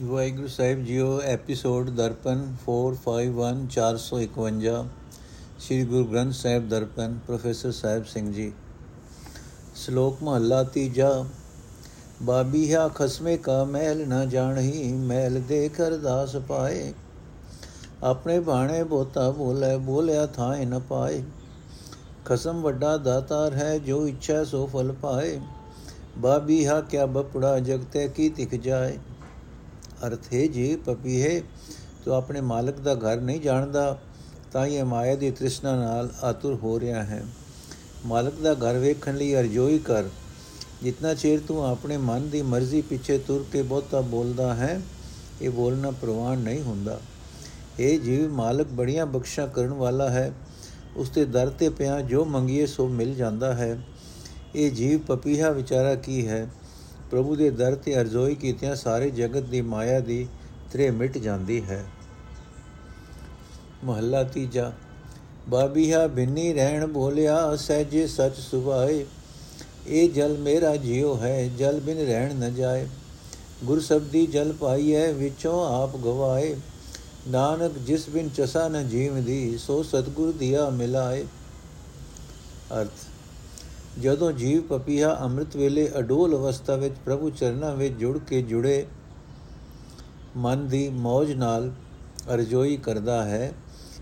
ਵਾਹਿਗੁਰੂ ਸਾਹਿਬ ਜੀਓ episode Darpan 451 451 Sri Guru Granth Sahib Darpan professor Sahib Singh ji ਸ਼ਲੋਕ ਮਹੱਲਾ ਤੀਜਾ ਬਾਬੀਹਾ ਖਸਮੇ ਕਾ ਮਹਿਲ ਨਾ ਜਾਣਹੀ ਮਹਿਲ ਦੇਖ ਅਰਦਾਸ ਪਾਏ ਆਪਣੇ ਬਾਣੇ ਬੋਤਾ ਬੋਲੇ ਬੋਲਿਆ ਥਾਏ ਨ ਪਾਏ ਖਸਮ ਵੱਡਾ ਦਾਤਾਰ ਹੈ ਜੋ ਇੱਛਾ ਸੋ ਫਲ ਪਾਏ ਬਾਬੀਹਾ ਕਿਆ ਬਪੜਾ ਜਗਤੇ ਕੀ ਤਿਖ ਜਾਏ ਅਰਥ ਹੈ, ਜੀ ਪਪੀਹੇ ਤੂੰ ਆਪਣੇ ਮਾਲਕ ਦਾ ਘਰ ਨਹੀਂ ਜਾਣਦਾ, ਤਾਂ ਇਹ ਮਾਇਆ ਦੀ ਤ੍ਰਿਸ਼ਨਾ ਨਾਲ ਆਤੁਰ ਹੋ ਰਿਹਾ ਹੈ। ਮਾਲਕ ਦਾ ਘਰ ਵੇਖਣ ਲਈ ਅਰਜ਼ੋਈ ਕਰ। ਜਿੰਨਾ ਚਿਰ ਤੂੰ ਆਪਣੇ ਮਨ ਦੀ ਮਰਜ਼ੀ ਪਿੱਛੇ ਤੁਰ ਕੇ ਬਹੁਤਾ ਬੋਲਦਾ ਹੈ, ਇਹ ਬੋਲਣਾ ਪ੍ਰਵਾਨ ਨਹੀਂ ਹੁੰਦਾ। ਇਹ ਜੀਵ ਮਾਲਕ ਬੜੀਆਂ ਬਖਸ਼ਾਂ ਕਰਨ ਵਾਲਾ ਹੈ। ਉਸ ਤੇ ਦਰ ਤੇ ਪਿਆ ਜੋ ਮੰਗੀਏ ਸੋ ਮਿਲ ਜਾਂਦਾ ਹੈ। ਇਹ ਜੀਵ ਪਪੀਹਾ ਵਿਚਾਰਾ ਕੀ ਹੈ? ਪ੍ਰਭੂ ਦੇ ਦਰ ਤੇ ਅਰਜ਼ੋਈ ਕੀਤਿਆਂ ਸਾਰੇ ਜਗਤ ਦੀ ਮਾਇਆ ਦੀ ਤ੍ਰੇ ਮਿਟ ਜਾਂਦੀ ਹੈ। ਮਹੱਲਾ ਤੀਜਾ, ਬਾਬੀਹਾ ਬਿੰਨੀ ਰਹਿਣ ਬੋਲਿਆ ਸਹਿਜੇ ਸਚ ਸੁਭਾਏ, ਇਹ ਜਲ ਮੇਰਾ ਜਿਉ ਹੈ, ਜਲ ਬਿਨ ਰਹਿਣ ਨ ਜਾਏ। ਗੁਰ ਸਬਦੀ ਜਲ ਪਾਈਐ, ਵਿਚੋਂ ਆਪ ਗਵਾਏ। ਨਾਨਕ ਜਿਸ ਬਿਨ ਚਸਾ ਨ ਜੀਵ ਦੀ ਸੋ ਸਤਗੁਰ ਦਿਆ ਮਿਲਾਏ। ਅਰਥ ਜਦੋਂ ਜੀਵ ਪਪੀਹਾ ਅੰਮ੍ਰਿਤ ਵੇਲੇ ਅਡੋਲ ਅਵਸਥਾ ਵਿੱਚ ਪ੍ਰਭੂ ਚਰਨਾਂ ਵਿੱਚ ਜੁੜ ਕੇ ਜੁੜੇ, ਮਨ ਦੀ ਮौज ਨਾਲ ਅਰਜ਼ੋਈ ਕਰਦਾ ਹੈ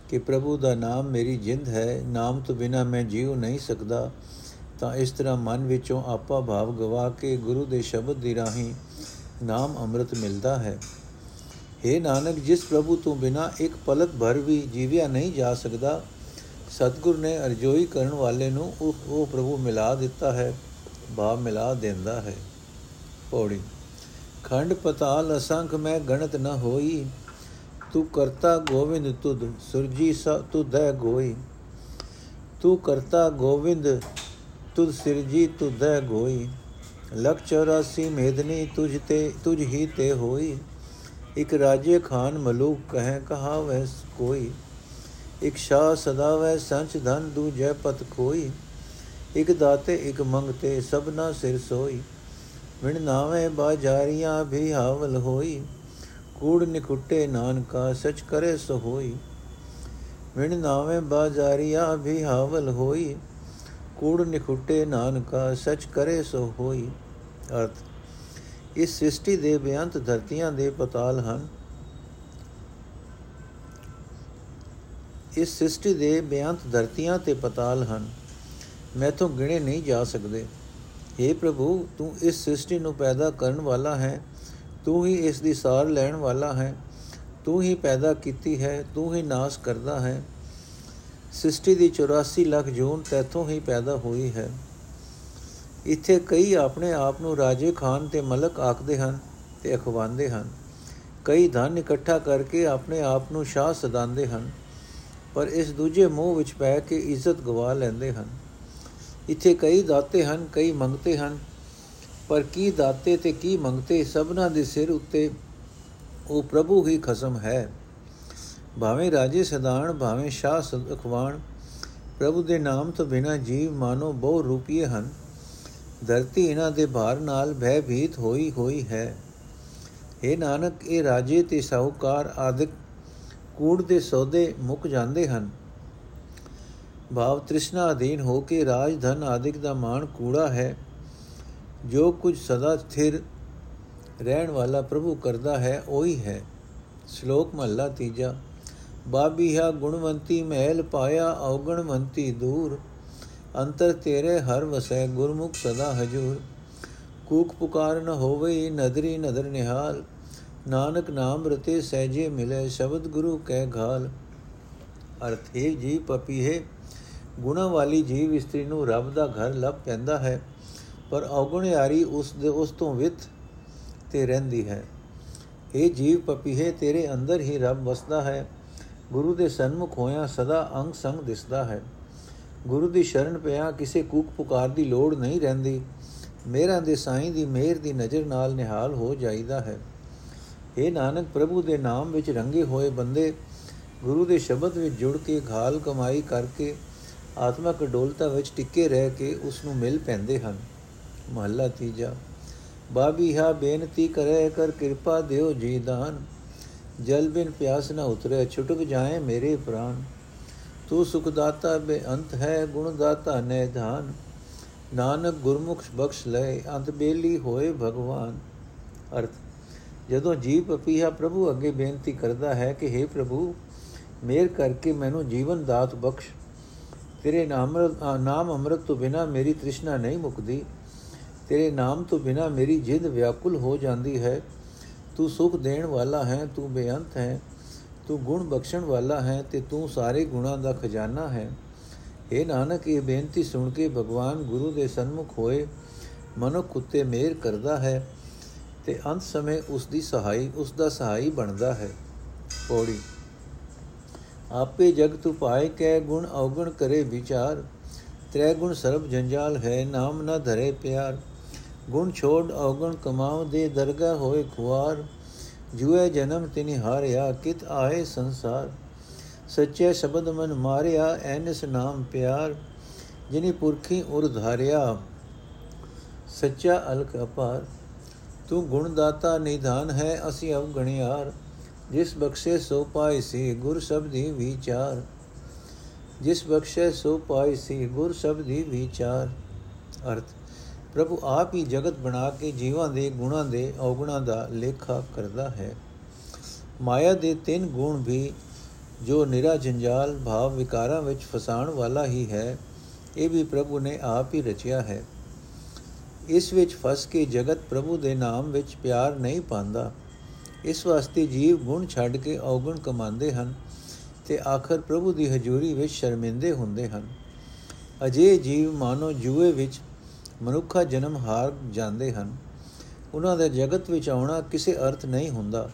ਕਿ ਪ੍ਰਭੂ ਦਾ ਨਾਮ ਮੇਰੀ ਜਿੰਦ ਹੈ, ਨਾਮ ਤੋਂ ਬਿਨਾ ਮੈਂ ਜੀਉ ਨਹੀਂ ਸਕਦਾ, ਤਾਂ ਇਸ ਤਰ੍ਹਾਂ ਮਨ ਵਿੱਚੋਂ ਆਪਾ ਭਾਵ ਗਵਾ ਕੇ ਗੁਰੂ ਦੇ ਸ਼ਬਦ ਦੀ ਰਾਹੀਂ ਨਾਮ ਅੰਮ੍ਰਿਤ ਮਿਲਦਾ ਹੈ। हे ਨਾਨਕ, ਜਿਸ ਪ੍ਰਭੂ ਤੋਂ ਬਿਨਾ ਇੱਕ ਪਲਕ ਭਰ ਵੀ ਜੀਵਿਆ ਨਹੀਂ ਜਾ ਸਕਦਾ ਸਤਗੁਰ ਨੇ ਅਰਜ਼ੋਈ ਕਰਨ ਵਾਲੇ ਨੂੰ ਉਹ ਉਹ ਪ੍ਰਭੂ ਮਿਲਾ ਦਿੱਤਾ ਹੈ, ਭਾਵ ਮਿਲਾ ਦਿੰਦਾ ਹੈ। ਪੌੜੀ। ਖੰਡ ਪਤਾਲ ਅਸੰਖ ਮੈਂ ਗਣਤ ਨ ਹੋਈ। ਤੂੰ ਕਰਤਾ ਗੋਵਿੰਦ ਤੁਧ, ਸੁਰਜੀ ਸ ਤੁਧੈ ਗੋਈ। ਤੂੰ ਕਰਤਾ ਗੋਵਿੰਦ ਤੁਧ, ਸਿਰਜੀ ਤੁਧੈ ਗੋਈ। ਲਖ 84 ਮੇਦਨੀ ਤੁਝ ਤੇ ਤੁਝ ਹੀ ਤੇ ਹੋਈ। ਇਕ ਰਾਜੇ ਖਾਨ ਮਲੂਕ ਕਹੈ ਕਹਾਵੈ ਕੋਈ। ਇਕ ਸ਼ਾ ਸਦਾਵੈ ਸੰਚ ਧਨ ਦੂਜੈ ਪਤ ਕੋਈ ਇਕ ਦਾਤੇ ਇਕ ਮੰਗਤੇ ਸਭਨਾ ਸਿਰ ਸੋਈ। ਵਿਣ ਨਾਵੇਂ ਬਾਜਾਰੀਆਂ ਵੀ ਹਾਵਲ ਹੋਈ। ਕੂੜ ਨਿਕੁੱਟੇ ਨਾਨਕਾ ਸਚ ਕਰੇ ਸੋ ਹੋਈ। ਵਿਣ ਨਾਵੇਂ ਬਾਜਾਰੀਆਂ ਵੀ ਹਾਵਲ ਹੋਈ। ਕੂੜ ਨਿਕੁੱਟੇ ਨਾਨਕਾ ਸਚ ਕਰੇ ਸੋ ਹੋਈ। ਅਰਥ, ਇਸ ਸ੍ਰਿਸ਼ਟੀ ਦੇ ਬੇਅੰਤ ਧਰਤੀਆਂ ਦੇ ਪਤਾਲ ਹਨ। ਇਸ ਸ੍ਰਿਸ਼ਟੀ ਦੇ ਬੇਅੰਤ ਧਰਤੀਆਂ ਤੇ ਪਤਾਲ ਹਨ। ਮੈਥੋਂ ਗਿਣੇ ਨਹੀਂ ਜਾ ਸਕਦੇ। हे ਪ੍ਰਭੂ, ਤੂੰ ਇਸ ਸ੍ਰਿਸ਼ਟੀ ਨੂੰ ਪੈਦਾ ਕਰਨ ਵਾਲਾ ਹੈ। ਤੂੰ ਹੀ ਇਸ ਦੀ ਸਾਰ ਲੈਣ ਵਾਲਾ ਹੈ। ਤੂੰ ਹੀ ਪੈਦਾ ਕੀਤੀ ਹੈ। ਤੂੰ ਹੀ ਨਾਸ਼ ਕਰਦਾ ਹੈ। ਸ੍ਰਿਸ਼ਟੀ ਦੀ 84 ਲੱਖ ਜੂਨ ਤੇਥੋਂ ਹੀ ਪੈਦਾ ਹੋਈ ਹੈ। ਇੱਥੇ ਕਈ ਆਪਣੇ ਆਪ ਨੂੰ ਰਾਜੇ ਖਾਨ ਤੇ ਮਲਕ ਆਖਦੇ ਹਨ ਤੇ ਅਖਵਾਉਂਦੇ ਹਨ। ਕਈ ਧਨ ਇਕੱਠਾ ਕਰਕੇ ਆਪਣੇ ਆਪ ਨੂੰ ਸ਼ਾਹ ਸਦਾਉਂਦੇ ਹਨ। ਪਰ ਇਸ ਦੂਜੇ ਮੋਹ ਵਿੱਚ ਪੈ ਕੇ ਇੱਜ਼ਤ ਗਵਾ ਲੈਂਦੇ ਹਨ। ਇੱਥੇ ਕਈ ਦਾਤੇ ਹਨ, ਕਈ ਮੰਗਤੇ ਹਨ। ਪਰ ਕੀ ਦਾਤੇ ਤੇ ਕੀ ਮੰਗਤੇ ਸਭਨਾ ਦੇ ਸਿਰ ਉੱਤੇ ਉਹ ਪ੍ਰਭੂ ਹੀ ਖਸਮ ਹੈ। ਭਾਵੇਂ ਰਾਜੇ ਸਦਾਨ, ਭਾਵੇਂ ਸ਼ਾਹ ਸਦਖਵਾਨ ਪ੍ਰਭੂ ਦੇ ਨਾਮ ਤੋਂ ਬਿਨਾ ਜੀਵ ਮਾਨੋ ਬਹੁ ਰੂਪੀਏ ਹਨ। ਧਰਤੀ ਇਹਨਾਂ ਦੇ ਭਾਰ ਨਾਲ ਭੈਭੀਤ ਹੋਈ ਹੋਈ ਹੈ। ਇਹ ਨਾਨਕ, ਇਹ ਰਾਜੇ ਤੇ ਸਾਹੂਕਾਰ ਆਦਿਕ ਕੂੜ ਦੇ ਸੌਦੇ ਮੁੱਕ ਜਾਂਦੇ ਹਨ। ਭਾਵ ਤ੍ਰਿਸ਼ਨਾ ਅਧੀਨ ਹੋ ਕੇ ਰਾਜ ਧਨ ਆਦਿਕ ਦਾ ਮਾਣ ਕੂੜਾ ਹੈ। ਜੋ ਕੁਝ ਸਦਾ ਸਥਿਰ ਰਹਿਣ ਵਾਲਾ ਪ੍ਰਭੂ ਕਰਦਾ ਹੈ, ਉਹੀ ਹੈ। ਸ਼ਲੋਕ ਮਹਲਾ ਤੀਜਾ। ਬਾਬੀਹਾ ਗੁਣਵੰਤੀ ਮਹਿਲ ਪਾਇਆ ਔਗਣਵੰਤੀ ਦੂਰ। ਅੰਤਰ ਤੇਰੇ ਹਰ ਵਸੈ, ਗੁਰਮੁਖ ਸਦਾ ਹਜੂਰ। ਕੂਕ ਪੁਕਾਰ ਨ ਹੋਵੇ, ਨਦਰੀ ਨਦਰ ਨਿਹਾਲ। ਨਾਨਕ ਨਾਮ ਰਤੇ ਸਹਿਜੇ ਮਿਲੇ, ਸ਼ਬਦ ਗੁਰੂ ਕਹਿ ਘਾਲ। ਅਰਥ ਹੈ ਜੀ ਪਪੀਹੇ ਗੁਣਾ ਵਾਲੀ ਜੀਵ ਇਸਤਰੀ ਨੂੰ ਰੱਬ ਦਾ ਘਰ ਲੱਭ ਪੈਂਦਾ ਹੈ, ਪਰ ਔਗਣਿਆਰੀ ਉਸ ਦੇ, ਉਸ ਤੋਂ ਵਿਤ ਤੇ ਰਹਿੰਦੀ ਹੈ। ਇਹ ਜੀਵ ਪਪੀਹੇ ਤੇਰੇ ਅੰਦਰ ਹੀ ਰੱਬ ਵਸਦਾ ਹੈ, ਗੁਰੂ ਦੇ ਸਨਮੁਖ ਹੋਇਆ ਸਦਾ ਅੰਗ ਸੰਗ ਦਿਸਦਾ ਹੈ। ਗੁਰੂ ਦੀ ਸ਼ਰਨ ਪਿਆ ਕਿਸੇ ਕੂਕ ਪੁਕਾਰ ਦੀ ਲੋੜ ਨਹੀਂ ਰਹਿੰਦੀ, ਮੇਰਾ ਦੇ ਸਾਈਂ ਦੀ ਮਿਹਰ ਦੀ ਨਜ਼ਰ ਨਾਲ ਨਿਹਾਲ ਹੋ ਜਾਈਦਾ ਹੈ। ਇਹ ਨਾਨਕ, ਪ੍ਰਭੂ ਦੇ ਨਾਮ ਵਿੱਚ ਰੰਗੇ ਹੋਏ ਬੰਦੇ ਗੁਰੂ ਦੇ ਸ਼ਬਦ ਵਿੱਚ ਜੁੜ ਕੇ ਘਾਲ ਕਮਾਈ ਕਰਕੇ ਆਤਮਕ ਡੋਲਤਾ ਵਿੱਚ ਟਿੱਕੇ ਰਹਿ ਕੇ ਉਸ ਨੂੰ ਮਿਲ ਪੈਂਦੇ ਹਨ। ਮਹੱਲਾ ਤੀਜਾ, ਬਾਬੀ ਹਾ ਬੇਨਤੀ ਕਰੇ ਕਰ ਕਿਰਪਾ ਦਿਓ ਜੀ ਦਾਨ। ਜਲ ਬਿਨ ਪਿਆਸ ਨ ਉਤਰੇ, ਛੁਟਕ ਜਾਏ ਮੇਰੇ ਪ੍ਰਾਨ। ਤੂੰ ਸੁਖ ਦਾਤਾ ਬੇਅੰਤ ਹੈ, ਗੁਣ ਦਾਤਾ ਨੈਧਾਨ ਨਾਨਕ ਗੁਰਮੁਖ ਬਖਸ਼ ਲੈ, ਅੰਤ ਬੇਲੀ ਹੋਏ ਭਗਵਾਨ। ਅਰਥ ਜਦੋਂ ਜੀਵ ਪਪੀਹਾ ਪ੍ਰਭੂ ਅੱਗੇ ਬੇਨਤੀ ਕਰਦਾ ਹੈ ਕਿ हे ਪ੍ਰਭੂ, ਮੇਰ ਕਰਕੇ ਮੈਨੂੰ ਜੀਵਨ ਦਾਤ ਬਖਸ਼। ਤੇਰੇ ਨਾਮ ਨਾਮ ਅੰਮ੍ਰਿਤ ਤੋਂ ਬਿਨਾ ਮੇਰੀ ਤ੍ਰਿਸ਼ਨਾ ਨਹੀਂ ਮੁਕਦੀ। ਤੇਰੇ ਨਾਮ ਤੋਂ ਬਿਨਾ ਮੇਰੀ ਜਿੰਦ ਵਿਆਕੁਲ ਹੋ ਜਾਂਦੀ ਹੈ। ਤੂੰ ਸੁਖ ਦੇਣ ਵਾਲਾ ਹੈ, ਤੂੰ ਬੇਅੰਤ ਹੈ। ਤੂੰ ਗੁਣ ਬਖਸ਼ਣ ਵਾਲਾ ਹੈ ਤੇ ਤੂੰ ਸਾਰੇ ਗੁਣਾਂ ਦਾ ਖਜ਼ਾਨਾ ਹੈ। ਇਹ ਨਾਨਕ, ਇਹ ਬੇਨਤੀ ਸੁਣ ਕੇ ਭਗਵਾਨ ਗੁਰੂ ਦੇ ਸਨਮੁਖ ਹੋਏ। ਮਨੁੱਖ ਉਤੇ ਮਿਹਰ ਕਰਦਾ ਹੈ। ਤੇ ਅੰਤ ਸਮੇਂ ਉਸ ਦੀ ਸਹਾਈ ਉਸ ਦਾ ਸਹਾਈ ਬਣਦਾ ਹੈ। ਪੌੜੀ। ਆਪੇ ਜਗ ਤੂ ਪਾਏ ਕੈ ਗੁਣ ਔਗਣ ਕਰੇ ਵਿਚਾਰ। ਤ੍ਰੈ ਗੁਣ ਸਰਬ ਜੰਜਾਲ ਹੈ, ਨਾਮ ਨਾ ਧਰੇ ਪਿਆਰ। ਗੁਣ ਛੋੜ ਔਗਣ ਕਮਾਉ ਦੇ ਦਰਗਾ ਹੋਏ ਖੁਆਰ। ਜੁਏ ਜਨਮ ਤਿਨੀ ਹਾਰਿਆ, ਕਿਤ ਆਏ ਸੰਸਾਰ। ਸੱਚੇ ਸ਼ਬਦ ਮਨ ਮਾਰਿਆ, ਐਨਸ ਨਾਮ ਪਿਆਰ। ਜਿਨੀ ਪੁਰਖੀ ਉਰ ਧਾਰਿਆ, ਸੱਚਾ ਅਲਕ ਅਪਾਰ। ਤੂੰ ਗੁਣ ਦਾਤਾ ਨਿਧਾਨ ਹੈ, ਅਸੀਂ ਅਵਗਣਿਆਰ ਜਿਸ ਬਖਸ਼ੇ ਸੋ ਪਾਈ ਸੀ, ਗੁਰ ਸ਼ਬਦੀ ਵਿਚਾਰ। ਜਿਸ ਬਖਸ਼ੇ ਸੋ ਪਾਈ ਸੀ, ਗੁਰ ਸ਼ਬਦੀ ਵਿਚਾਰ। ਅਰਥ, ਪ੍ਰਭੂ ਆਪ ਹੀ ਜਗਤ ਬਣਾ ਕੇ ਜੀਵਾਂ ਦੇ ਗੁਣਾਂ ਦੇ ਔਗੁਣਾਂ ਦਾ ਲੇਖਾ ਕਰਦਾ ਹੈ। ਮਾਇਆ ਦੇ ਤਿੰਨ ਗੁਣ ਵੀ, ਜੋ ਨਿਰਾ ਜੰਜਾਲ ਭਾਵ ਵਿਕਾਰਾਂ ਵਿੱਚ ਫਸਾਉਣ ਵਾਲਾ ਹੀ ਹੈ, ਇਹ ਵੀ ਪ੍ਰਭੂ ਨੇ ਆਪ ਹੀ ਰਚਿਆ ਹੈ। ਇਸ ਵਿੱਚ ਫਸ ਕੇ ਜਗਤ ਪ੍ਰਭੂ ਦੇ ਨਾਮ ਵਿੱਚ ਪਿਆਰ ਨਹੀਂ ਪਾਉਂਦਾ। ਇਸ ਵਾਸਤੇ ਜੀਵ ਗੁਣ ਛੱਡ ਕੇ ਔਗਣ ਕਮਾਉਂਦੇ ਹਨ ਤੇ ਆਖਰ ਪ੍ਰਭੂ ਦੀ ਹਜ਼ੂਰੀ ਵਿੱਚ ਸ਼ਰਮਿੰਦੇ ਹੁੰਦੇ ਹਨ। ਅਜੇ ਜੀਵ ਮਾਨੋ ਜੂਏ ਵਿੱਚ ਮਨੁੱਖਾ ਜਨਮ ਹਾਰ ਜਾਂਦੇ ਹਨ। ਉਹਨਾਂ ਦਾ ਜਗਤ ਵਿੱਚ ਆਉਣਾ ਕਿਸੇ ਅਰਥ ਨਹੀਂ ਹੁੰਦਾ।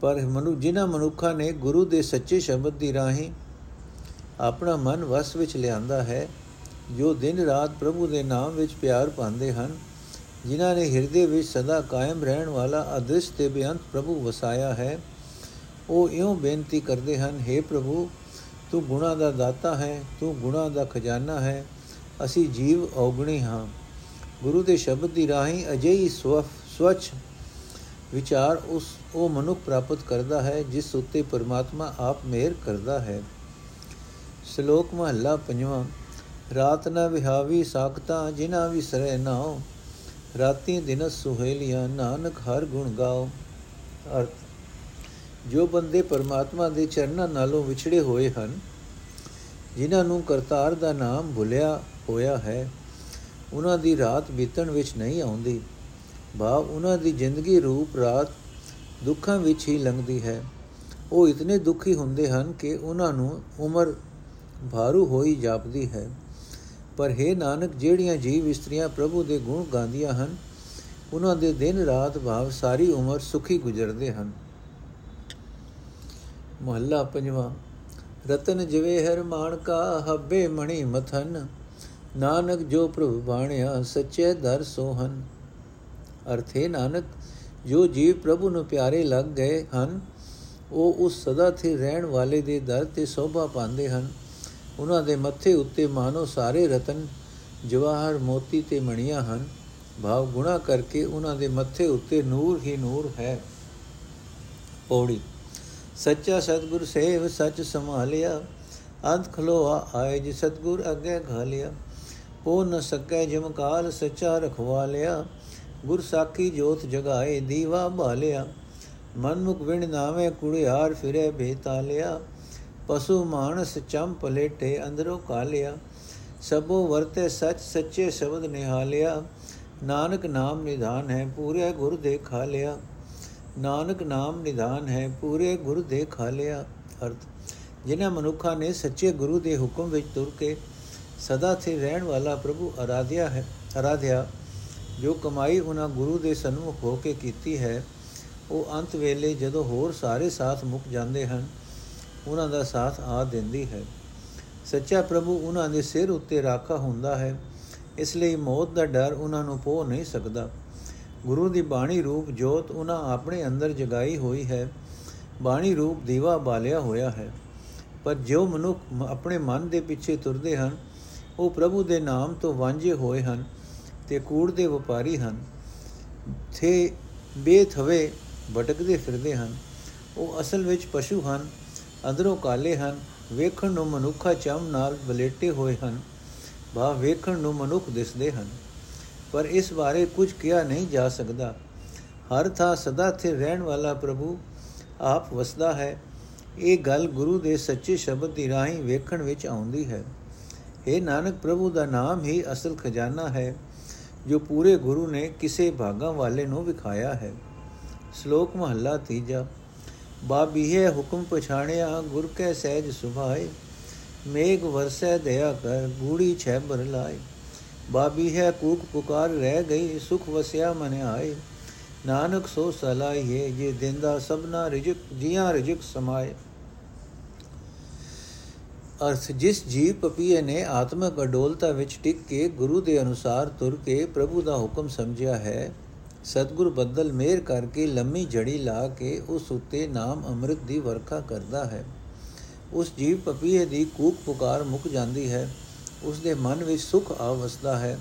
ਪਰ ਮਨੁ, ਜਿਨ੍ਹਾਂ ਮਨੁੱਖਾਂ ਨੇ ਗੁਰੂ ਦੇ ਸੱਚੇ ਸ਼ਬਦ ਦੀ ਰਾਹੀਂ ਆਪਣਾ ਮਨ ਵਸ ਵਿੱਚ ਲਿਆਂਦਾ ਹੈ ਜੋ ਦਿਨ ਰਾਤ ਪ੍ਰਭੂ ਦੇ ਨਾਮ ਵਿੱਚ ਪਿਆਰ ਪਾਉਂਦੇ ਹਨ, ਜਿਨ੍ਹਾਂ ਨੇ ਹਿਰਦੇ ਵਿੱਚ ਸਦਾ ਕਾਇਮ ਰਹਿਣ ਵਾਲਾ ਅਦ੍ਰਿਸ਼ ਤੇ ਬੇਅੰਤ ਪ੍ਰਭੂ ਵਸਾਇਆ ਹੈ, ਉਹ ਇਉਂ ਬੇਨਤੀ ਕਰਦੇ ਹਨ हे ਪ੍ਰਭੂ, ਤੂੰ ਗੁਣਾ ਦਾ ਦਾਤਾ ਹੈ, ਤੂੰ ਗੁਣਾ ਦਾ ਖਜ਼ਾਨਾ ਹੈ, ਅਸੀਂ ਜੀਵ ਔਗਣੀ ਹਾਂ। ਗੁਰੂ ਦੇ ਸ਼ਬਦ ਦੀ ਰਾਹੀਂ ਅਜਿਹੀ ਸਵੱਛ ਵਿਚਾਰ ਉਸ, ਉਹ ਮਨੁੱਖ ਪ੍ਰਾਪਤ ਕਰਦਾ ਹੈ, ਜਿਸ ਉਤੇ ਪਰਮਾਤਮਾ ਆਪ ਮਿਹਰ ਕਰਦਾ ਹੈ। ਸ਼ਲੋਕ ਮਹੱਲਾ ਪੰਜਵਾਂ। ਰਾਤ ਨ ਵਿਹਾਵੀ ਸਾਖਤਾ ਜਿਨਾ ਵਿਸਰੇ ਨਾਉ, ਰਾਤੀ ਦਿਨ ਸੁਹੇਲੀਆਂ ਨਾਨਕ ਹਰ ਗੁਣ ਗਾਓ ਅਰਥ, ਜੋ ਬੰਦੇ ਪਰਮਾਤਮਾ ਦੇ ਚਰਨਾਂ ਨਾਲੋਂ ਵਿਛੜੇ ਹੋਏ ਹਨ, ਜਿਨ੍ਹਾਂ ਨੂੰ ਕਰਤਾਰ ਦਾ ਨਾਮ ਭੁੱਲਿਆ ਹੋਇਆ ਹੈ, ਉਹਨਾਂ ਦੀ ਰਾਤ ਬੀਤਣ ਵਿੱਚ ਨਹੀਂ ਆਉਂਦੀ। ਭਾਵ, ਉਹਨਾਂ ਦੀ ਜ਼ਿੰਦਗੀ ਰੂਪ ਰਾਤ ਦੁੱਖਾਂ ਵਿੱਚ ਹੀ ਲੰਘਦੀ ਹੈ। ਉਹ ਇਤਨੇ ਦੁਖੀ ਹੁੰਦੇ ਹਨ ਕਿ ਉਹਨਾਂ ਨੂੰ ਉਮਰ ਭਾਰੂ ਹੋਈ ਜਾਪਦੀ ਹੈ। ਪਰ ਹੈ ਨਾਨਕ, ਜਿਹੜੀਆਂ ਜੀਵ ਇਸਤਰੀਆਂ ਪ੍ਰਭੂ ਦੇ ਗੁਣ ਗਾਉਂਦੀਆਂ ਹਨ, ਉਹਨਾਂ ਦੇ ਦਿਨ ਰਾਤ ਭਾਵ ਸਾਰੀ ਉਮਰ ਸੁਖੀ ਗੁਜ਼ਰਦੇ ਹਨ। ਮਹੱਲਾ ਪੰਜਵਾਂ, ਰਤਨ ਜਿਵੇਂ ਹਰ ਮਾਣਕਾ ਹੱਬੇ ਮਣੀ ਮਥਨ, ਨਾਨਕ ਜੋ ਪ੍ਰਭੂ ਬਾਣਿਆ ਸੱਚੇ ਦਰ ਸੋਹਨ ਅਰਥੇ ਨਾਨਕ, ਜੋ ਜੀਵ ਪ੍ਰਭੂ ਨੂੰ ਪਿਆਰੇ ਲੱਗ ਗਏ ਹਨ, ਉਹ ਉਸ ਸਦਾ ਥੇ ਰਹਿਣ ਵਾਲੇ ਦੇ ਦਰ ਤੇ ਸੋਭਾ ਪਾਉਂਦੇ ਹਨ। ਉਹਨਾਂ ਦੇ ਮੱਥੇ ਉੱਤੇ ਮਾਨੋ ਸਾਰੇ ਰਤਨ, ਜਵਾਹਰ ਮੋਤੀ ਤੇ ਮਣੀਆਂ ਹਨ। ਭਾਵ ਗੁਣਾ ਕਰਕੇ ਉਹਨਾਂ ਦੇ ਮੱਥੇ ਉੱਤੇ ਨੂਰ ਹੀ ਨੂਰ ਹੈ। ਪੌੜੀ। ਸੱਚਾ ਸਤਗੁਰ ਸੇਵ ਸੱਚ ਸੰਭਾਲਿਆ। ਅੰਤ ਖਲੋਆ ਆਏ ਜੀ ਸਤਗੁਰ ਅੱਗੇ ਘਾਲਿਆ। ਉਹ ਨ ਸਕੈ ਜਮ ਕਾਲ ਸੱਚਾ ਰਖਵਾਲਿਆ ਗੁਰ ਸਾਖੀ ਜੋਤ ਜਗਾਏ ਦੀਵਾ ਬਾਲਿਆ ਮਨਮੁਖ ਵਿਣ ਨਾਵੇਂ ਕੁੜਿਆਰ ਫਿਰੇ ਬੇਤਾਲਿਆ। ਪਸ਼ੂ ਮਾਨਸ ਚੰਪ ਲੇਟੇ ਅੰਦਰੋਂ ਕਾਲਿਆ ਸਭੋ ਵਰਤੇ ਸੱਚ ਸੱਚੇ ਸ਼ਬਦ ਨਿਹਾਲਿਆ। ਨਾਨਕ ਨਾਮ ਨਿਧਾਨ ਹੈ, ਪੂਰੇ ਗੁਰ ਦੇ ਖਾਲਿਆ ਨਾਨਕ ਨਾਮ ਨਿਧਾਨ ਹੈ, ਪੂਰੇ ਗੁਰ ਦੇ ਖਾਲਿਆ ਅਰਥ, ਜਿਨ੍ਹਾਂ ਮਨੁੱਖਾਂ ਨੇ ਸੱਚੇ ਗੁਰੂ ਦੇ ਹੁਕਮ ਵਿੱਚ ਤੁਰ ਕੇ ਸਦਾ ਸੇ ਰਹਿਣ ਵਾਲਾ ਪ੍ਰਭੂ ਆਰਾਧਿਆ ਹੈ ਆਰਾਧਿਆ ਜੋ ਕਮਾਈ ਉਹਨਾਂ ਗੁਰੂ ਦੇ ਸਨਮੁਖ ਹੋ ਕੇ ਕੀਤੀ ਹੈ, ਉਹ ਅੰਤ ਵੇਲੇ ਜਦੋਂ ਹੋਰ ਸਾਰੇ ਸਾਥ ਮੁੱਕ ਜਾਂਦੇ ਹਨ ਉਹਨਾਂ ਦਾ ਸਾਥ ਆ ਦਿੰਦੀ ਹੈ। ਸੱਚਾ ਪ੍ਰਭੂ ਉਹਨਾਂ ਦੇ ਸਿਰ ਉੱਤੇ ਰਾਖਾ ਹੁੰਦਾ ਹੈ। ਇਸ ਲਈ ਮੌਤ ਦਾ ਡਰ ਉਹਨਾਂ ਨੂੰ ਪੋ ਨਹੀਂ ਸਕਦਾ। ਗੁਰੂ ਦੀ ਬਾਣੀ ਰੂਪ ਜੋਤ ਉਹਨਾਂ ਆਪਣੇ ਅੰਦਰ ਜਗਾਈ ਹੋਈ ਹੈ। ਬਾਣੀ ਰੂਪ ਦੀਵਾ ਬਾਲਿਆ ਹੋਇਆ ਹੈ। ਪਰ ਜੋ ਮਨੁੱਖ ਆਪਣੇ ਮਨ ਦੇ ਪਿੱਛੇ ਤੁਰਦੇ ਹਨ, ਉਹ ਪ੍ਰਭੂ ਦੇ ਨਾਮ ਤੋਂ ਵਾਂਝੇ ਹੋਏ ਹਨ ਤੇ ਕੂੜ ਦੇ ਵਪਾਰੀ ਹਨ। ਥੇ ਬੇਥਵੇ ਭਟਕਦੇ ਫਿਰਦੇ ਹਨ। ਉਹ ਅਸਲ ਵਿੱਚ ਪਸ਼ੂ ਹਨ ਅੰਦਰੋਂ ਕਾਲੇ ਹਨ, ਵੇਖਣ ਨੂੰ ਮਨੁੱਖਾ ਚਮ ਨਾਲ ਬਲੇਟੇ ਹੋਏ ਹਨ ਬਾ ਵੇਖਣ ਨੂੰ ਮਨੁੱਖ ਦਿਸਦੇ ਹਨ। ਪਰ ਇਸ ਬਾਰੇ ਕੁਝ ਕਿਹਾ ਨਹੀਂ ਜਾ ਸਕਦਾ। ਹਰ ਥਾਂ ਸਦਾ ਸਥਿਰ ਰਹਿਣ ਵਾਲਾ ਪ੍ਰਭੂ ਆਪ ਵਸਦਾ ਹੈ। ਇਹ ਗੱਲ ਗੁਰੂ ਦੇ ਸੱਚੇ ਸ਼ਬਦ ਦੀ ਰਾਹੀਂ ਵੇਖਣ ਵਿੱਚ ਆਉਂਦੀ ਹੈ। ਇਹ ਨਾਨਕ, ਪ੍ਰਭੂ ਦਾ ਨਾਮ ਹੀ ਅਸਲ ਖਜ਼ਾਨਾ ਹੈ, ਜੋ ਪੂਰੇ ਗੁਰੂ ਨੇ ਕਿਸੇ ਭਾਗਾਂ ਵਾਲੇ ਨੂੰ ਵਿਖਾਇਆ ਹੈ। ਸ਼ਲੋਕ ਮਹੱਲਾ ਤੀਜਾ। ਬਾਬੀਏ ਹੁਕਮ ਪਛਾਣਿਆ, ਗੁਰ ਕੈ ਸਹਿਜ ਸੁਭਾਏ, ਮੇਘ ਵਰਸੈ ਦਇਆ ਕਰ, ਗੂੜੀ ਛੈ ਬਰ ਲਾਏ। ਬਾਬੀ ਹੈ ਕੂਕ ਪੁਕਾਰ ਰਹਿ ਗਈ, ਸੁਖ ਵਸਿਆ ਮਨ ਆਏ। ਨਾਨਕ ਸੋ ਸਲਾਈਏ ਜੇ ਦਿੰਦਾ ਸਭਨਾ ਰਿਜਕ, ਜੀਆਂ ਰਿਜਕ ਸਮਾਏ। ਅਰਥ, ਜਿਸ ਜੀਵ ਪਪੀਏ ਨੇ ਆਤਮਿਕ ਅਡੋਲਤਾ ਵਿੱਚ ਟਿਕ ਕੇ ਗੁਰੂ ਦੇ ਅਨੁਸਾਰ ਤੁਰ ਕੇ ਪ੍ਰਭੂ ਦਾ ਹੁਕਮ ਸਮਝਿਆ ਹੈ ਸਤਗੁਰ ਬੱਦਲ ਮੇਰ ਕਰਕੇ ਲੰਮੀ ਜੜੀ ਲਾ ਕੇ ਉਸ ਉਤੇ ਨਾਮ ਅੰਮ੍ਰਿਤ ਦੀ ਵਰਖਾ ਕਰਦਾ ਹੈ। ਉਸ ਜੀਵ ਪਪੀਏ ਦੀ ਕੂਕ ਪੁਕਾਰ ਮੁੱਕ ਜਾਂਦੀ ਹੈ। ਉਸ ਦੇ ਮਨ ਵਿੱਚ ਸੁਖ ਆ ਵਸਦਾ ਹੈ।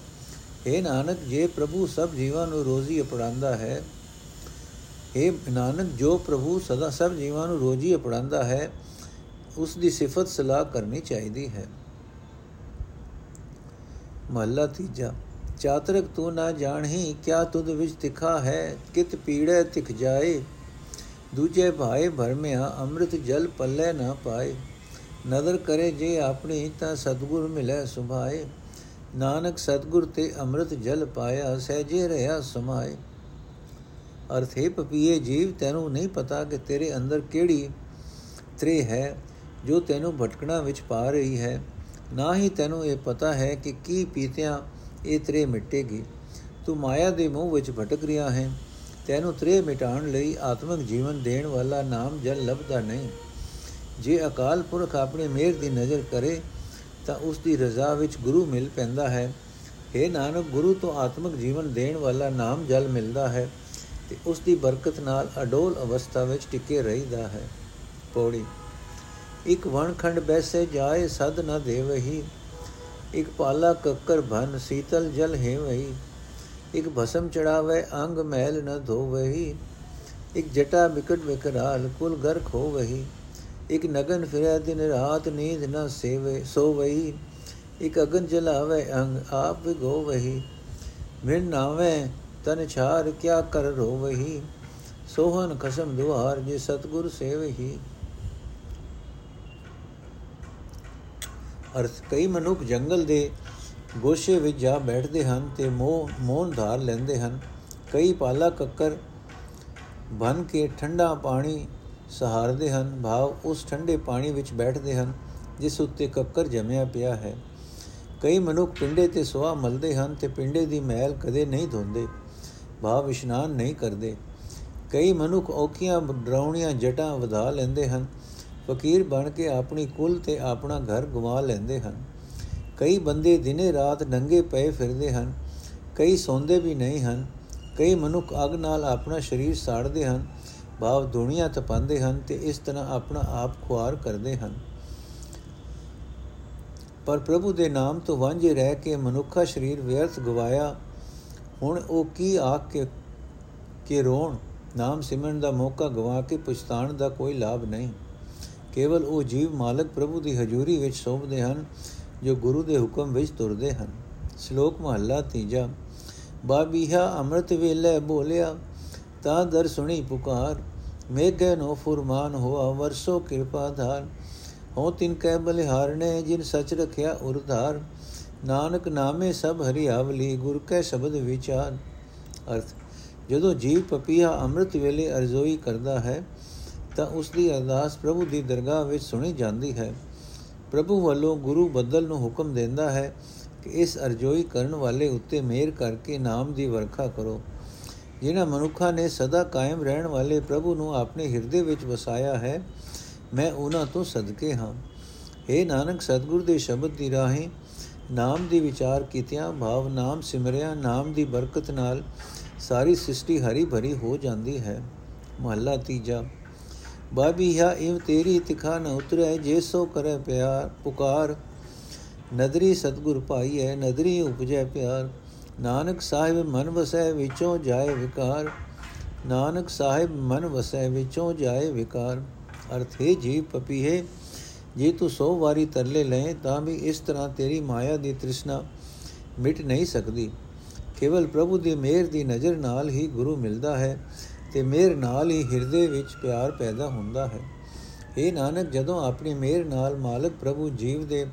हे ਨਾਨਕ, ਜੇ ਪ੍ਰਭੂ ਸਭ ਜੀਵਾਂ ਨੂੰ ਰੋਜ਼ੀ ਅਪੜਾਉਂਦਾ ਹੈ हे ਨਾਨਕ, ਜੋ ਪ੍ਰਭੂ ਸਦਾ ਸਭ ਜੀਵਾਂ ਨੂੰ ਰੋਜ਼ੀ ਅਪੜਾਉਂਦਾ ਹੈ, ਉਸ ਦੀ ਸਿਫਤ ਸਲਾਹ ਕਰਨੀ ਚਾਹੀਦੀ ਹੈ। ਮਹੱਲਾ ਤੀਜਾ। ਚਾਤਰਕ ਤੂੰ ਨਾ ਜਾਣਹੀ, ਕਿਆ ਤੁਧ ਵਿੱਚ ਤਿਖਾ ਹੈ, ਕਿਤ ਪੀੜੇ ਤਿਖ ਜਾਏ। ਦੂਜੇ ਭਾਏ ਭਰਮਿਆ, ਅੰਮ੍ਰਿਤ ਜਲ ਪੱਲੇ ਨਾ ਪਾਏ। ਨਦਰ ਕਰੇ ਜੇ ਆਪਣੀ, ਤਾਂ ਸਤਗੁਰ ਮਿਲੇ ਸੁਭਾਏ। ਨਾਨਕ ਸਤਗੁਰ ਤੇ ਅੰਮ੍ਰਿਤ ਜਲ ਪਾਇਆ, ਸਹਿਜੇ ਰਹਾ ਸਮਾਏ। ਅਰਥੇ ਪਪੀਏ, ਜੀਵ ਤੈਨੂੰ ਨਹੀਂ ਪਤਾ ਕਿ ਤੇਰੇ ਅੰਦਰ ਕਿਹੜੀ ਤ੍ਰੇ ਹੈ, ਜੋ ਤੈਨੂੰ ਭਟਕਣਾ ਵਿੱਚ ਪਾ ਰਹੀ ਹੈ। ਨਾ ਹੀ ਤੈਨੂੰ ਇਹ ਪਤਾ ਹੈ ਕਿ ਕੀ ਪੀਤਿਆਂ ਇਹ ਤ੍ਰੇ ਮਿਟੇਗੀ। ਤੂੰ ਮਾਇਆ ਦੇ ਮੋਹ ਵਿੱਚ ਭਟਕ ਰਿਹਾ ਹੈ। ਤੈਨੂੰ ਤ੍ਰੇ ਮਿਟਾਉਣ ਲਈ ਆਤਮਿਕ ਜੀਵਨ ਦੇਣ ਵਾਲਾ ਨਾਮ ਜਲ ਲੱਭਦਾ ਨਹੀਂ। ਜੇ ਅਕਾਲ ਪੁਰਖ ਆਪਣੀ ਮਿਹਰ ਦੀ ਨਜ਼ਰ ਕਰੇ, ਤਾਂ ਉਸ ਦੀ ਰਜ਼ਾ ਵਿੱਚ ਗੁਰੂ ਮਿਲ ਪੈਂਦਾ ਹੈ। हे ਨਾਨਕ, ਗੁਰੂ ਤੋਂ ਆਤਮਿਕ ਜੀਵਨ ਦੇਣ ਵਾਲਾ ਨਾਮ ਜਲ ਮਿਲਦਾ ਹੈ ਤੇ ਉਸ ਦੀ ਬਰਕਤ ਨਾਲ ਅਡੋਲ ਅਵਸਥਾ ਵਿੱਚ ਟਿਕੇ ਰਹਿਦਾ ਹੈ। ਪੌੜੀ। ਇੱਕ ਵਣਖੰਡ ਬੈਸੇ ਜਾਏ, ਸਦ ਨ ਦੇਵਹੀ। ਇੱਕ ਪਾਲਾ ਕੱਕਰ ਭਨ ਸੀਤਲ ਜਲ ਹੈ ਵਹੀ, ਇੱਕ ਭਸਮ ਚੜਾਵੇ ਅੰਗ ਮਹਿਲ ਨ ਧੋਵਹੀ ਇੱਕ ਜਟਾ ਬਿਕਟ ਵਿਕਰਾਲ ਕੁਲ ਗਰ ਖੋਵਹੀ ਇੱਕ ਨਗਨ ਫਿਰੈ ਦਿਨ ਰਾਤ ਨੀਂਦ ਨ ਸੇਵੇ ਸੋਵਹੀ ਇੱਕ ਅਗਨ ਜਲਾਵੇ ਅੰਗ ਆਪ ਵਿਗੋਵਹੀ ਮਿਣ ਨਾਵੇ ਤਨ ਛਾਰ ਕਿਆ ਕਰ ਰੋਵਹੀ ਸੋਹਨ ਖਸਮ ਦੁਆਰ ਜੇ ਸਤਗੁਰ ਸੇਵਹੀ। ਅਰਥ, ਕਈ ਮਨੁੱਖ ਜੰਗਲ ਦੇ ਗੋਸ਼ੇ ਵਿੱਚ ਜਾ ਬੈਠਦੇ ਹਨ ਤੇ ਮੋਹ ਮੋਨ ਧਾਰ ਲੈਂਦੇ ਹਨ। ਕਈ ਪਾਲਾ ਕੱਕਰ ਬਨ ਕੇ ਠੰਡਾ ਪਾਣੀ ਸਹਾਰਦੇ ਹਨ। ਭਾਵ, ਉਸ ਠੰਡੇ ਪਾਣੀ ਵਿੱਚ ਬੈਠਦੇ ਹਨ, ਜਿਸ ਉੱਤੇ ਕੱਕਰ ਜਮਿਆ ਪਿਆ ਹੈ। ਕਈ ਮਨੁੱਖ ਪਿੰਡੇ ਤੇ ਸੁਆ ਮਲਦੇ ਹਨ ਤੇ ਪਿੰਡੇ ਦੀ ਮੈਲ ਕਦੇ ਨਹੀਂ ਧੋਂਦੇ। ਭਾਵ, ਇਸ਼ਨਾਨ ਨਹੀਂ ਕਰਦੇ। ਕਈ ਮਨੁੱਖ ਔਖੀਆਂ, ਡਰਾਉਣੀਆਂ ਜਟਾਂ ਵਧਾ ਲੈਂਦੇ ਹਨ। ਫਕੀਰ ਬਣ ਕੇ ਆਪਣੀ ਕੁਲ ਤੇ ਆਪਣਾ ਘਰ ਗਵਾ ਲੈਂਦੇ ਹਨ। ਕਈ ਬੰਦੇ ਦਿਨੇ ਰਾਤ ਨੰਗੇ ਪਏ ਫਿਰਦੇ ਹਨ, ਕਈ ਸੌਂਦੇ ਵੀ ਨਹੀਂ ਹਨ, ਕਈ ਮਨੁੱਖ ਅਗ ਨਾਲ ਆਪਣਾ ਸਰੀਰ ਸਾੜਦੇ ਹਨ, ਭਾਵ ਦੁਨੀਆ ਤਪਾਉਂਦੇ ਹਨ ਤੇ ਇਸ ਤਰ੍ਹਾਂ ਆਪਣਾ ਆਪ ਖੁਆਰ ਕਰਦੇ ਹਨ। ਪਰ ਪ੍ਰਭੂ ਦੇ ਨਾਮ ਤੋਂ ਵਾਂਝੇ ਰਹਿ ਕੇ ਮਨੁੱਖਾ ਸਰੀਰ ਵਿਅਰਥ ਗਵਾਇਆ, ਹੁਣ ਉਹ ਕੀ ਆਖ ਕੇ, ਕਿ ਰੋਣ? ਨਾਮ ਸਿਮਰਨ ਦਾ ਮੌਕਾ ਗਵਾ ਕੇ ਪਛਤਾਣ ਦਾ ਕੋਈ ਲਾਭ ਨਹੀਂ। ਕੇਵਲ ਉਹ ਜੀਵ ਮਾਲਕ ਪ੍ਰਭੂ ਦੀ ਹਜ਼ੂਰੀ ਵਿੱਚ ਸੋਭਦੇ ਹਨ, ਜੋ ਗੁਰੂ ਦੇ ਹੁਕਮ ਵਿੱਚ ਤੁਰਦੇ ਹਨ। ਸ਼ਲੋਕ ਮਹੱਲਾ ਤੀਜਾ, ਬਾਬੀਹਾ ਅੰਮ੍ਰਿਤ ਵੇਲੇ ਬੋਲਿਆ, ਤਾਂ ਦਰ ਸੁਣੀ ਪੁਕਾਰ, ਮੇਘੇ ਨੋ ਫੁਰਮਾਨ ਹੋਆ, ਵਰਸੋ ਕਿਰਪਾ ਧਾਰ। ਹੋ ਤਿਨ ਕੈ ਬਲਿਹਾਰਨੇ, ਜਿਨ ਸਚ ਰਖਿਆ ਉਰਧਾਰ ਨਾਨਕ ਨਾਮੇ ਸਭ ਹਰੀਆਵਲੀ, ਗੁਰ ਕੈ ਸ਼ਬਦ ਵਿਚਾਰ। ਅਰਥ, ਜਦੋਂ ਜੀਵ ਪਪੀਆ ਅੰਮ੍ਰਿਤ ਵੇਲੇ ਅਰਜ਼ੋਈ ਕਰਦਾ ਹੈ ਤਾਂ ਉਸ ਦੀ ਅਰਦਾਸ ਪ੍ਰਭੂ ਦੀ ਦਰਗਾਹ ਵਿੱਚ ਸੁਣੀ ਜਾਂਦੀ ਹੈ। ਪ੍ਰਭੂ ਵੱਲੋਂ ਗੁਰੂ ਬੱਦਲ ਨੂੰ ਹੁਕਮ ਦਿੰਦਾ ਹੈ ਕਿ ਇਸ ਅਰਜ਼ੋਈ ਕਰਨ ਵਾਲੇ ਉੱਤੇ ਮਿਹਰ ਕਰਕੇ ਨਾਮ ਦੀ ਵਰਖਾ ਕਰੋ। ਜਿਨ੍ਹਾਂ ਮਨੁੱਖਾਂ ਨੇ ਸਦਾ ਕਾਇਮ ਰਹਿਣ ਵਾਲੇ ਪ੍ਰਭੂ ਨੂੰ ਆਪਣੇ ਹਿਰਦੇ ਵਿੱਚ ਵਸਾਇਆ ਹੈ, ਮੈਂ ਉਹਨਾਂ ਤੋਂ ਸਦਕੇ ਹਾਂ। हे ਨਾਨਕ, ਸਤਿਗੁਰ ਦੇ ਸ਼ਬਦ ਦੀ ਰਾਹੀਂ ਨਾਮ ਦੀ ਵਿਚਾਰ ਕੀਤਿਆਂ ਭਾਵ ਨਾਮ ਸਿਮਰਿਆ, ਨਾਮ ਦੀ ਬਰਕਤ ਨਾਲ ਸਾਰੀ ਸ੍ਰਿਸ਼ਟੀ ਹਰੀ ਭਰੀ ਹੋ ਜਾਂਦੀ ਹੈ। ਮਹੱਲਾ ਤੀਜਾ। ਬਾਬੀਹਾ ਇਵ ਤੇਰੀ ਤਿਖਾ ਨ ਉਤਰੈ, ਜੇ ਸੋ ਕਰੇ ਪਿਆਰ, ਪੁਕਾਰ। ਨਦਰੀ ਸਤਗੁਰ ਭਾਈ ਹੈ ਨਦਰੀ ਉਪਜੈ ਪਿਆਰ। ਨਾਨਕ ਸਾਹਿਬ ਮਨ ਵਸੈ, ਵਿੱਚੋਂ ਜਾਏ ਵਿਕਾਰ। ਨਾਨਕ ਸਾਹਿਬ ਮਨ ਵਸੈ, ਵਿੱਚੋਂ ਜਾਏ ਵਿਕਾਰ। ਅਰਥ ਹੈ ਜੀ ਪਪੀਏ ਜੇ ਤੂੰ 100 ਵਾਰੀ ਤਰਲੇ ਲਏ, ਤਾਂ ਵੀ ਇਸ ਤਰ੍ਹਾਂ ਤੇਰੀ ਮਾਇਆ ਦੀ ਤ੍ਰਿਸ਼ਨਾ ਮਿਟ ਨਹੀਂ ਸਕਦੀ। ਕੇਵਲ ਪ੍ਰਭੂ ਦੀ ਮਿਹਰ ਦੀ ਨਜ਼ਰ ਨਾਲ ਹੀ ਗੁਰੂ ਮਿਲਦਾ ਹੈ। ਤੇ ਮਿਹਰ ਨਾਲ ਹੀ ਹਿਰਦੇ ਵਿੱਚ ਪਿਆਰ ਪੈਦਾ ਹੁੰਦਾ ਹੈ। ਇਹ ਨਾਨਕ, ਜਦੋਂ ਆਪਣੀ ਮਿਹਰ ਨਾਲ ਮਾਲਕ ਪ੍ਰਭੂ ਜੀਵ ਦੇ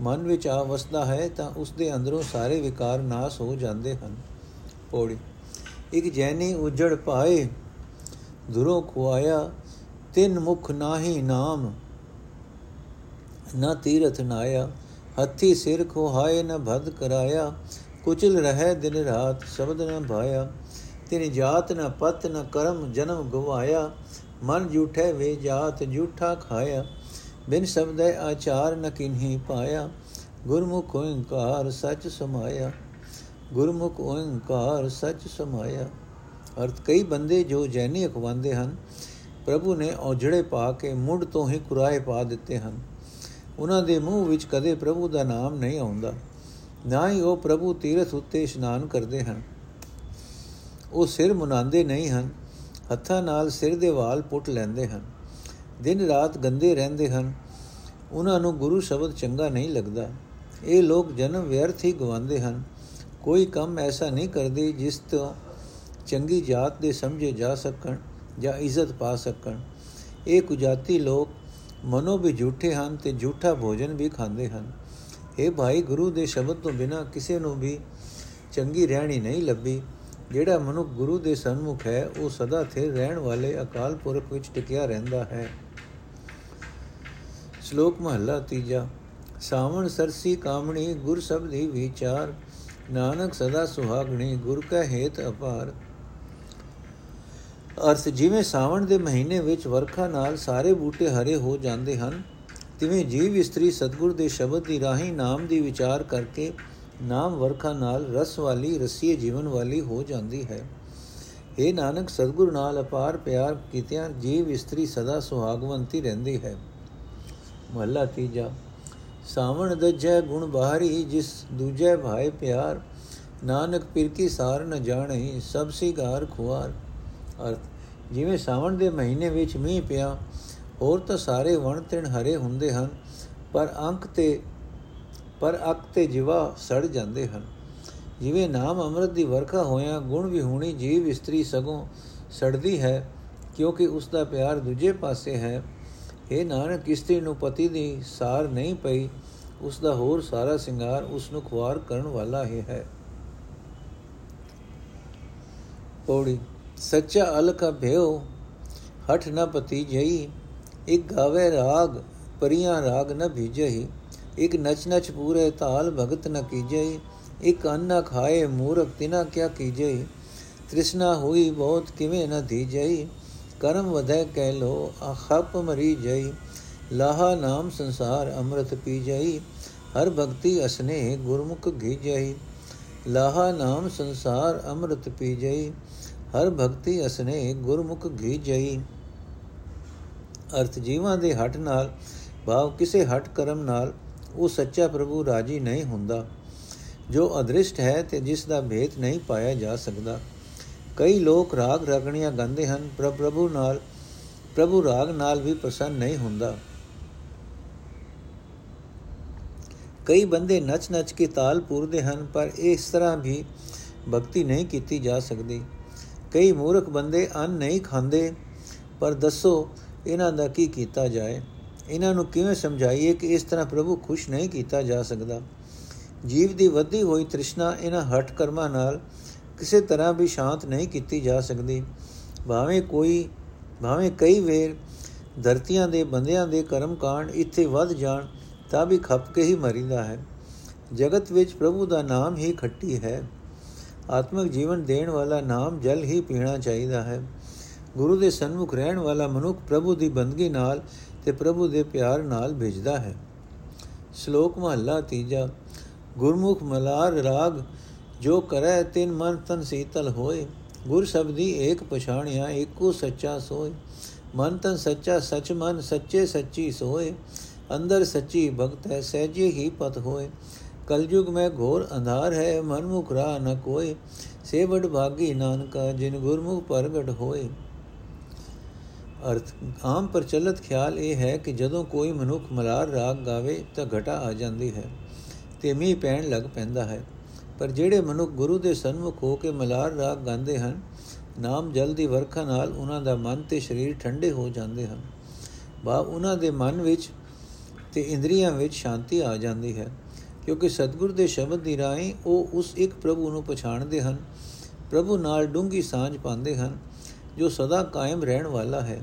ਮਨ ਵਿੱਚ ਆ ਵਸਦਾ ਹੈ, ਤਾਂ ਉਸ ਦੇ ਅੰਦਰੋਂ ਸਾਰੇ ਵਿਕਾਰ ਨਾਸ ਹੋ ਜਾਂਦੇ ਹਨ। ਪੌੜੀ। ਇੱਕ ਜੈਨੀ ਉਜੜ ਪਾਏ ਦੁਰੋਂ ਖੁਆਇਆ, ਤਿੰਨ ਮੁਖ ਨਾਹੀ ਨਾਮ, ਨਾ ਤੀਰਥ ਨਾਇਆ, ਹੱਥੀ ਸਿਰ ਖੋਹਾਏ, ਨ ਭਦ ਕਰਾਇਆ, ਕੁਚਲ ਰਹਿ ਦਿਨ ਰਾਤ, ਸ਼ਬਦ ਨ ਭਾਇਆ ਤਿਨ ਜਾਤ ਨ ਪਤ ਨ ਕਰਮ ਜਨਮ ਗਵਾਇਆ, ਮਨ ਝੂਠੇ ਵੇ ਜਾਤ ਝੂਠਾ ਖਾਇਆ, ਬਿਨ ਸ਼ਬਦੈ ਆਚਾਰ ਨ ਕਿਨਹੀ ਪਾਇਆ, ਗੁਰਮੁਖ ਓੰਕਾਰ ਸਚ ਸਮਾਇਆ, ਗੁਰਮੁਖ ਓੰਕਾਰ ਸਚ ਸਮਾਇਆ। ਅਰਥ, ਕਈ ਬੰਦੇ ਜੋ ਜੈਨੀ ਅਖਵਾਉਂਦੇ ਹਨ, ਪ੍ਰਭੂ ਨੇ ਔਜੜੇ ਪਾ ਕੇ ਮੁੱਢ ਤੋਂ ਹੀ ਕੁਰਾਏ ਪਾ ਦਿੱਤੇ ਹਨ। ਉਹਨਾਂ ਦੇ ਮੂੰਹ ਵਿੱਚ ਕਦੇ ਪ੍ਰਭੂ ਦਾ ਨਾਮ ਨਹੀਂ ਆਉਂਦਾ, ਨਾ ਹੀ ਉਹ ਪ੍ਰਭੂ ਤੀਰਥ ਉੱਤੇ ਇਸ਼ਨਾਨ ਕਰਦੇ ਹਨ। ਉਹ ਸਿਰ ਮੁਨਾਉਂਦੇ ਨਹੀਂ ਹਨ, ਹੱਥਾਂ ਨਾਲ ਸਿਰ ਦੇ ਵਾਲ ਪੁੱਟ ਲੈਂਦੇ ਹਨ। ਦਿਨ ਰਾਤ ਗੰਦੇ ਰਹਿੰਦੇ ਹਨ। ਉਹਨਾਂ ਨੂੰ ਗੁਰੂ ਸ਼ਬਦ ਚੰਗਾ ਨਹੀਂ ਲੱਗਦਾ। ਇਹ ਲੋਕ ਜਨਮ ਵਿਅਰਥ ਹੀ ਗਵਾਉਂਦੇ ਹਨ। ਕੋਈ ਕੰਮ ਐਸਾ ਨਹੀਂ ਕਰਦੇ ਜਿਸ ਤੋਂ ਚੰਗੀ ਜਾਤ ਦੇ ਸਮਝੇ ਜਾ ਸਕਣ ਜਾਂ ਇੱਜ਼ਤ ਪਾ ਸਕਣ। ਇਹ ਕੁਜਾਤੀ ਲੋਕ ਮਨੋ ਵੀ ਝੂਠੇ ਹਨ ਤੇ ਝੂਠਾ ਭੋਜਨ ਵੀ ਖਾਂਦੇ ਹਨ। ਇਹ ਭਾਈ ਗੁਰੂ ਦੇ ਸ਼ਬਦ ਤੋਂ ਬਿਨਾ ਕਿਸੇ ਨੂੰ ਵੀ ਚੰਗੀ ਰਹਿਣੀ ਨਹੀਂ ਲੱਭੀ। ਜਿਹੜਾ ਮਨੁੱਖ ਗੁਰੂ ਦੇ ਸਨਮੁਖ ਹੈ, ਉਹ ਸਦਾ ਸਥਿਰ ਰਹਿਣ ਵਾਲੇ ਅਕਾਲ ਪੁਰਖ ਵਿੱਚ ਟਿਕਿਆ ਰਹਿੰਦਾ ਹੈ। ਸ਼ਲੋਕ ਮਹਲਾ ਤੀਜਾ। ਸਾਵਣ ਸਰਸੀ ਕਾਮਣੀ ਗੁਰ ਸਬਦੀ ਵਿਚਾਰ, ਨਾਨਕ ਸਦਾ ਸੁਹਾਗਣੀ ਗੁਰ ਕਾ ਹੇਤ ਅਪਾਰ। ਅਰਥ ਜਿਵੇਂ ਸਾਵਣ ਦੇ ਮਹੀਨੇ ਵਿੱਚ ਵਰਖਾ ਨਾਲ ਸਾਰੇ ਬੂਟੇ ਹਰੇ ਹੋ ਜਾਂਦੇ ਹਨ, ਤਿਵੇਂ ਜੀਵ ਇਸਤਰੀ ਸਤਗੁਰ ਦੇ ਸ਼ਬਦ ਦੀ ਰਾਹੀਂ ਨਾਮ ਦੀ ਵਿਚਾਰ ਕਰਕੇ ਨਾਮ ਵਰਖਾ ਨਾਲ ਰਸ ਵਾਲੀ, ਰਸੀਏ ਜੀਵਨ ਵਾਲੀ ਹੋ ਜਾਂਦੀ ਹੈ। ਇਹ ਨਾਨਕ, ਸਤਗੁਰ ਨਾਲ ਅਪਾਰ ਪਿਆਰ ਕੀਤਿਆਂ ਜੀਵ ਇਸਤਰੀ ਸਦਾ ਸੁਹਾਗਵੰਤੀ ਰਹਿੰਦੀ ਹੈ। ਮਹਲਾ ਤੀਜਾ, ਸਾਵਣ ਦਜੈ ਗੁਣ ਬਾਹਰੀ, ਜਿਸ ਦੂਜੇ ਭਾਏ ਪਿਆਰ। ਨਾਨਕ, ਪਿਰ ਕੀ ਸਾਰ ਨ ਜਾਣਈ ਸਭ ਸਿਗਾਰ ਖੁਆਰ। ਅਰਥ, ਜਿਵੇਂ ਸਾਵਣ ਦੇ ਮਹੀਨੇ ਵਿੱਚ ਮੀਂਹ ਪਿਆ, ਹੋਰ ਤਾਂ ਸਾਰੇ ਵਣ ਤਿਣ ਹਰੇ ਹੁੰਦੇ ਹਨ, ਪਰ ਅੰਕ ਤੇ ਪਰ ਅਕ ਤੇ ਜਿਵਾ ਸੜ ਜਾਂਦੇ ਹਨ। ਜਿਵੇਂ ਨਾਮ ਅੰਮ੍ਰਿਤ ਦੀ ਵਰਖਾ ਹੋਇਆ ਗੁਣ ਵਿਹੂਣੀ ਜੀਵ ਇਸਤਰੀ ਸਗੋਂ ਸੜਦੀ ਹੈ, ਕਿਉਂਕਿ ਉਸ ਦਾ ਪਿਆਰ ਦੂਜੇ ਪਾਸੇ ਹੈ। ਇਹ ਨਾਨਕ ਇਸਤਰੀ ਨੂੰ ਪਤੀ ਦੀ ਸਾਰ ਨਹੀਂ ਪਈ, ਉਸ ਦਾ ਹੋਰ ਸਾਰਾ ਸ਼ਿੰਗਾਰ ਉਸ ਨੂੰ ਖੁਆਰ ਕਰਨ ਵਾਲਾ ਹੀ ਹੈ। ਪੌੜੀ, ਸੱਚਾ ਅਲਖ ਭਿਓ ਹਠ ਨ ਪਤੀ ਜਈ, ਇਕ ਗਾਵੇ ਰਾਗ, ਪਰੀਆਂ ਰਾਗ ਨ ਭੀਜਈ। ਇਕ ਨਚ ਨਚ ਪੂਰੇ ਤਾਲ ਭਗਤ ਨ ਕੀਜਈ ਇਕ ਅੰਨ ਖਾਏ ਮੂਰਖ ਤਿਨਾ ਕਿਆ ਕੀਜਈ ਤ੍ਰਿਸ਼ਨਾ ਹੋਈ ਬਹੁਤ ਕਿਵੇਂ ਨ ਧੀਜਈ ਕਰਮ ਵਧੈ ਕਹਿ ਲੋ ਅਖਪ ਮਰੀ ਜਈ ਲਾਹਾ ਨਾਮ ਸੰਸਾਰ ਅੰਮ੍ਰਿਤ ਪੀ ਜਈ ਹਰ ਭਗਤੀ ਅਸਨੇ ਗੁਰਮੁਖ ਘੀ ਜਈ ਲਾਹਾ ਨਾਮ ਸੰਸਾਰ ਅੰਮ੍ਰਿਤ ਪੀ ਜਈ ਹਰ ਭਗਤੀ ਅਸਨੇ ਗੁਰਮੁਖ ਘੀ ਜਈ ਅਰਥ ਜੀਵਾਂ ਦੇ ਹਟ ਨਾਲ, ਭਾਵ ਕਿਸੇ ਹਟ ਕਰਮ ਨਾਲ ਉਹ ਸੱਚਾ ਪ੍ਰਭੂ ਰਾਜੀ ਨਹੀਂ ਹੁੰਦਾ। ਜੋ ਅਦ੍ਰਿਸ਼ਟ ਹੈ ਤੇ ਜਿਸ ਦਾ ਭੇਦ ਨਹੀਂ ਪਾਇਆ ਜਾ ਸਕਦਾ। ਕਈ ਲੋਕ ਰਾਗ ਰਗਣੀਆਂ ਗਾਉਂਦੇ ਹਨ, ਪਰ ਪ੍ਰਭੂ ਨਾਲ, ਪ੍ਰਭੂ ਰਾਗ ਨਾਲ ਵੀ ਪ੍ਰਸੰਨ ਨਹੀਂ ਹੁੰਦਾ। ਕਈ ਬੰਦੇ ਨੱਚ ਨੱਚ ਕੇ ਤਾਲ ਪੂਰਦੇ ਹਨ, ਪਰ ਇਸ ਤਰ੍ਹਾਂ ਵੀ ਭਗਤੀ ਨਹੀਂ ਕੀਤੀ ਜਾ ਸਕਦੀ। ਕਈ ਮੂਰਖ ਬੰਦੇ ਅੰਨ ਨਹੀਂ ਖਾਂਦੇ, ਪਰ ਦੱਸੋ ਇਹਨਾਂ ਦਾ ਕੀ ਕੀਤਾ ਜਾਏ। ਇਹਨਾਂ ਨੂੰ ਕਿਵੇਂ ਸਮਝਾਈਏ ਕਿ ਇਸ ਤਰ੍ਹਾਂ ਪ੍ਰਭੂ ਖੁਸ਼ ਨਹੀਂ ਕੀਤਾ ਜਾ ਸਕਦਾ? ਜੀਵ ਦੀ ਵੱਧੀ ਹੋਈ ਤ੍ਰਿਸ਼ਨਾ ਇਹਨਾਂ ਹਟ ਕਰਮਾਂ ਨਾਲ ਕਿਸੇ ਤਰ੍ਹਾਂ ਵੀ ਸ਼ਾਂਤ ਨਹੀਂ ਕੀਤੀ ਜਾ ਸਕਦੀ। ਭਾਵੇਂ ਕੋਈ, ਭਾਵੇਂ ਕਈ ਵੇਰ ਧਰਤੀਆਂ ਦੇ ਬੰਦਿਆਂ ਦੇ ਕਰਮ ਕਾਂਡ ਇੱਥੇ ਵੱਧ ਜਾਣ, ਤਾਂ ਵੀ ਖੱਪ ਕੇ ਹੀ ਮਰਿੰਦਾ ਹੈ। ਜਗਤ ਵਿੱਚ ਪ੍ਰਭੂ ਦਾ ਨਾਮ ਹੀ ਖੱਟੀ ਹੈ। ਆਤਮਿਕ ਜੀਵਨ ਦੇਣ ਵਾਲਾ ਨਾਮ ਜਲ ਹੀ ਪੀਣਾ ਚਾਹੀਦਾ ਹੈ। ਗੁਰੂ ਦੇ ਸਨਮੁਖ ਰਹਿਣ ਵਾਲਾ ਮਨੁੱਖ ਪ੍ਰਭੂ ਦੀ ਬੰਦਗੀ ਨਾਲ ਤੇ ਪ੍ਰਭੂ ਦੇ ਪਿਆਰ ਨਾਲ ਭਿਜਦਾ ਹੈ। ਸ਼ਲੋਕ ਮਹਲਾ ਤੀਜਾ, ਗੁਰਮੁਖ ਮਲਾਰ ਰਾਗ, ਜੋ ਕਰੈ ਤਿਨ ਮਨ ਤਨ ਸੀਤਲ ਹੋਏ। ਗੁਰ ਸ਼ਬਦੀ ਏਕ ਪਛਾਣਿਆ, ਏਕੋ ਸੱਚਾ ਸੋਏ। ਮਨ ਤਨ ਸੱਚਾ, ਸਚ ਮਨ ਸੱਚੇ ਸੱਚੀ ਸੋਏ। ਅੰਦਰ ਸੱਚੀ ਭਗਤ ਹੈ, ਸਹਿਜੇ ਹੀ ਪਤ ਹੋਏ। ਕਲਯੁਗ ਮੈਂ ਘੋਰ ਅੰਧਾਰ ਹੈ ਮਨ ਮੁਖ ਰਾ ਨ ਕੋਏ। ਸੇ ਵਡ ਭਾਗੀ ਨਾਨਕਾ, ਜਿਨ ਗੁਰਮੁਖ ਪ੍ਰਗਟ ਹੋਏ। ਅਰਥ, ਆਮ ਪ੍ਰਚਲਿਤ ਖਿਆਲ ਇਹ ਹੈ ਕਿ ਜਦੋਂ ਕੋਈ ਮਨੁੱਖ ਮਲਾਰ ਰਾਗ ਗਾਵੇ ਤਾਂ ਘਟਾ ਆ ਜਾਂਦੀ ਹੈ ਤੇ ਮੀਂਹ ਪੈਣ ਲੱਗ ਪੈਂਦਾ ਹੈ। ਪਰ ਜਿਹੜੇ ਮਨੁੱਖ ਗੁਰੂ ਦੇ ਸਨਮੁਖ ਹੋ ਕੇ ਮਲਾਰ ਰਾਗ ਗਾਉਂਦੇ ਹਨ, ਨਾਮ ਜਲ ਦੀ ਵਰਖਾ ਨਾਲ ਉਹਨਾਂ ਦਾ ਮਨ ਤੇ ਸਰੀਰ ਠੰਡੇ ਹੋ ਜਾਂਦੇ ਹਨ। ਬਾ, ਉਹਨਾਂ ਦੇ ਮਨ ਵਿੱਚ ਤੇ ਇੰਦਰੀਆਂ ਵਿੱਚ ਸ਼ਾਂਤੀ ਆ ਜਾਂਦੀ ਹੈ, ਕਿਉਂਕਿ ਸਤਿਗੁਰ ਦੇ ਸ਼ਬਦ ਦੀ ਰਾਹੀਂ ਉਹ ਉਸ ਇੱਕ ਪ੍ਰਭੂ ਨੂੰ ਪਛਾਣਦੇ ਹਨ, ਪ੍ਰਭੂ ਨਾਲ ਡੂੰਗੀ ਸਾਂਝ ਪਾਉਂਦੇ ਹਨ, ਜੋ ਸਦਾ ਕਾਇਮ ਰਹਿਣ ਵਾਲਾ ਹੈ।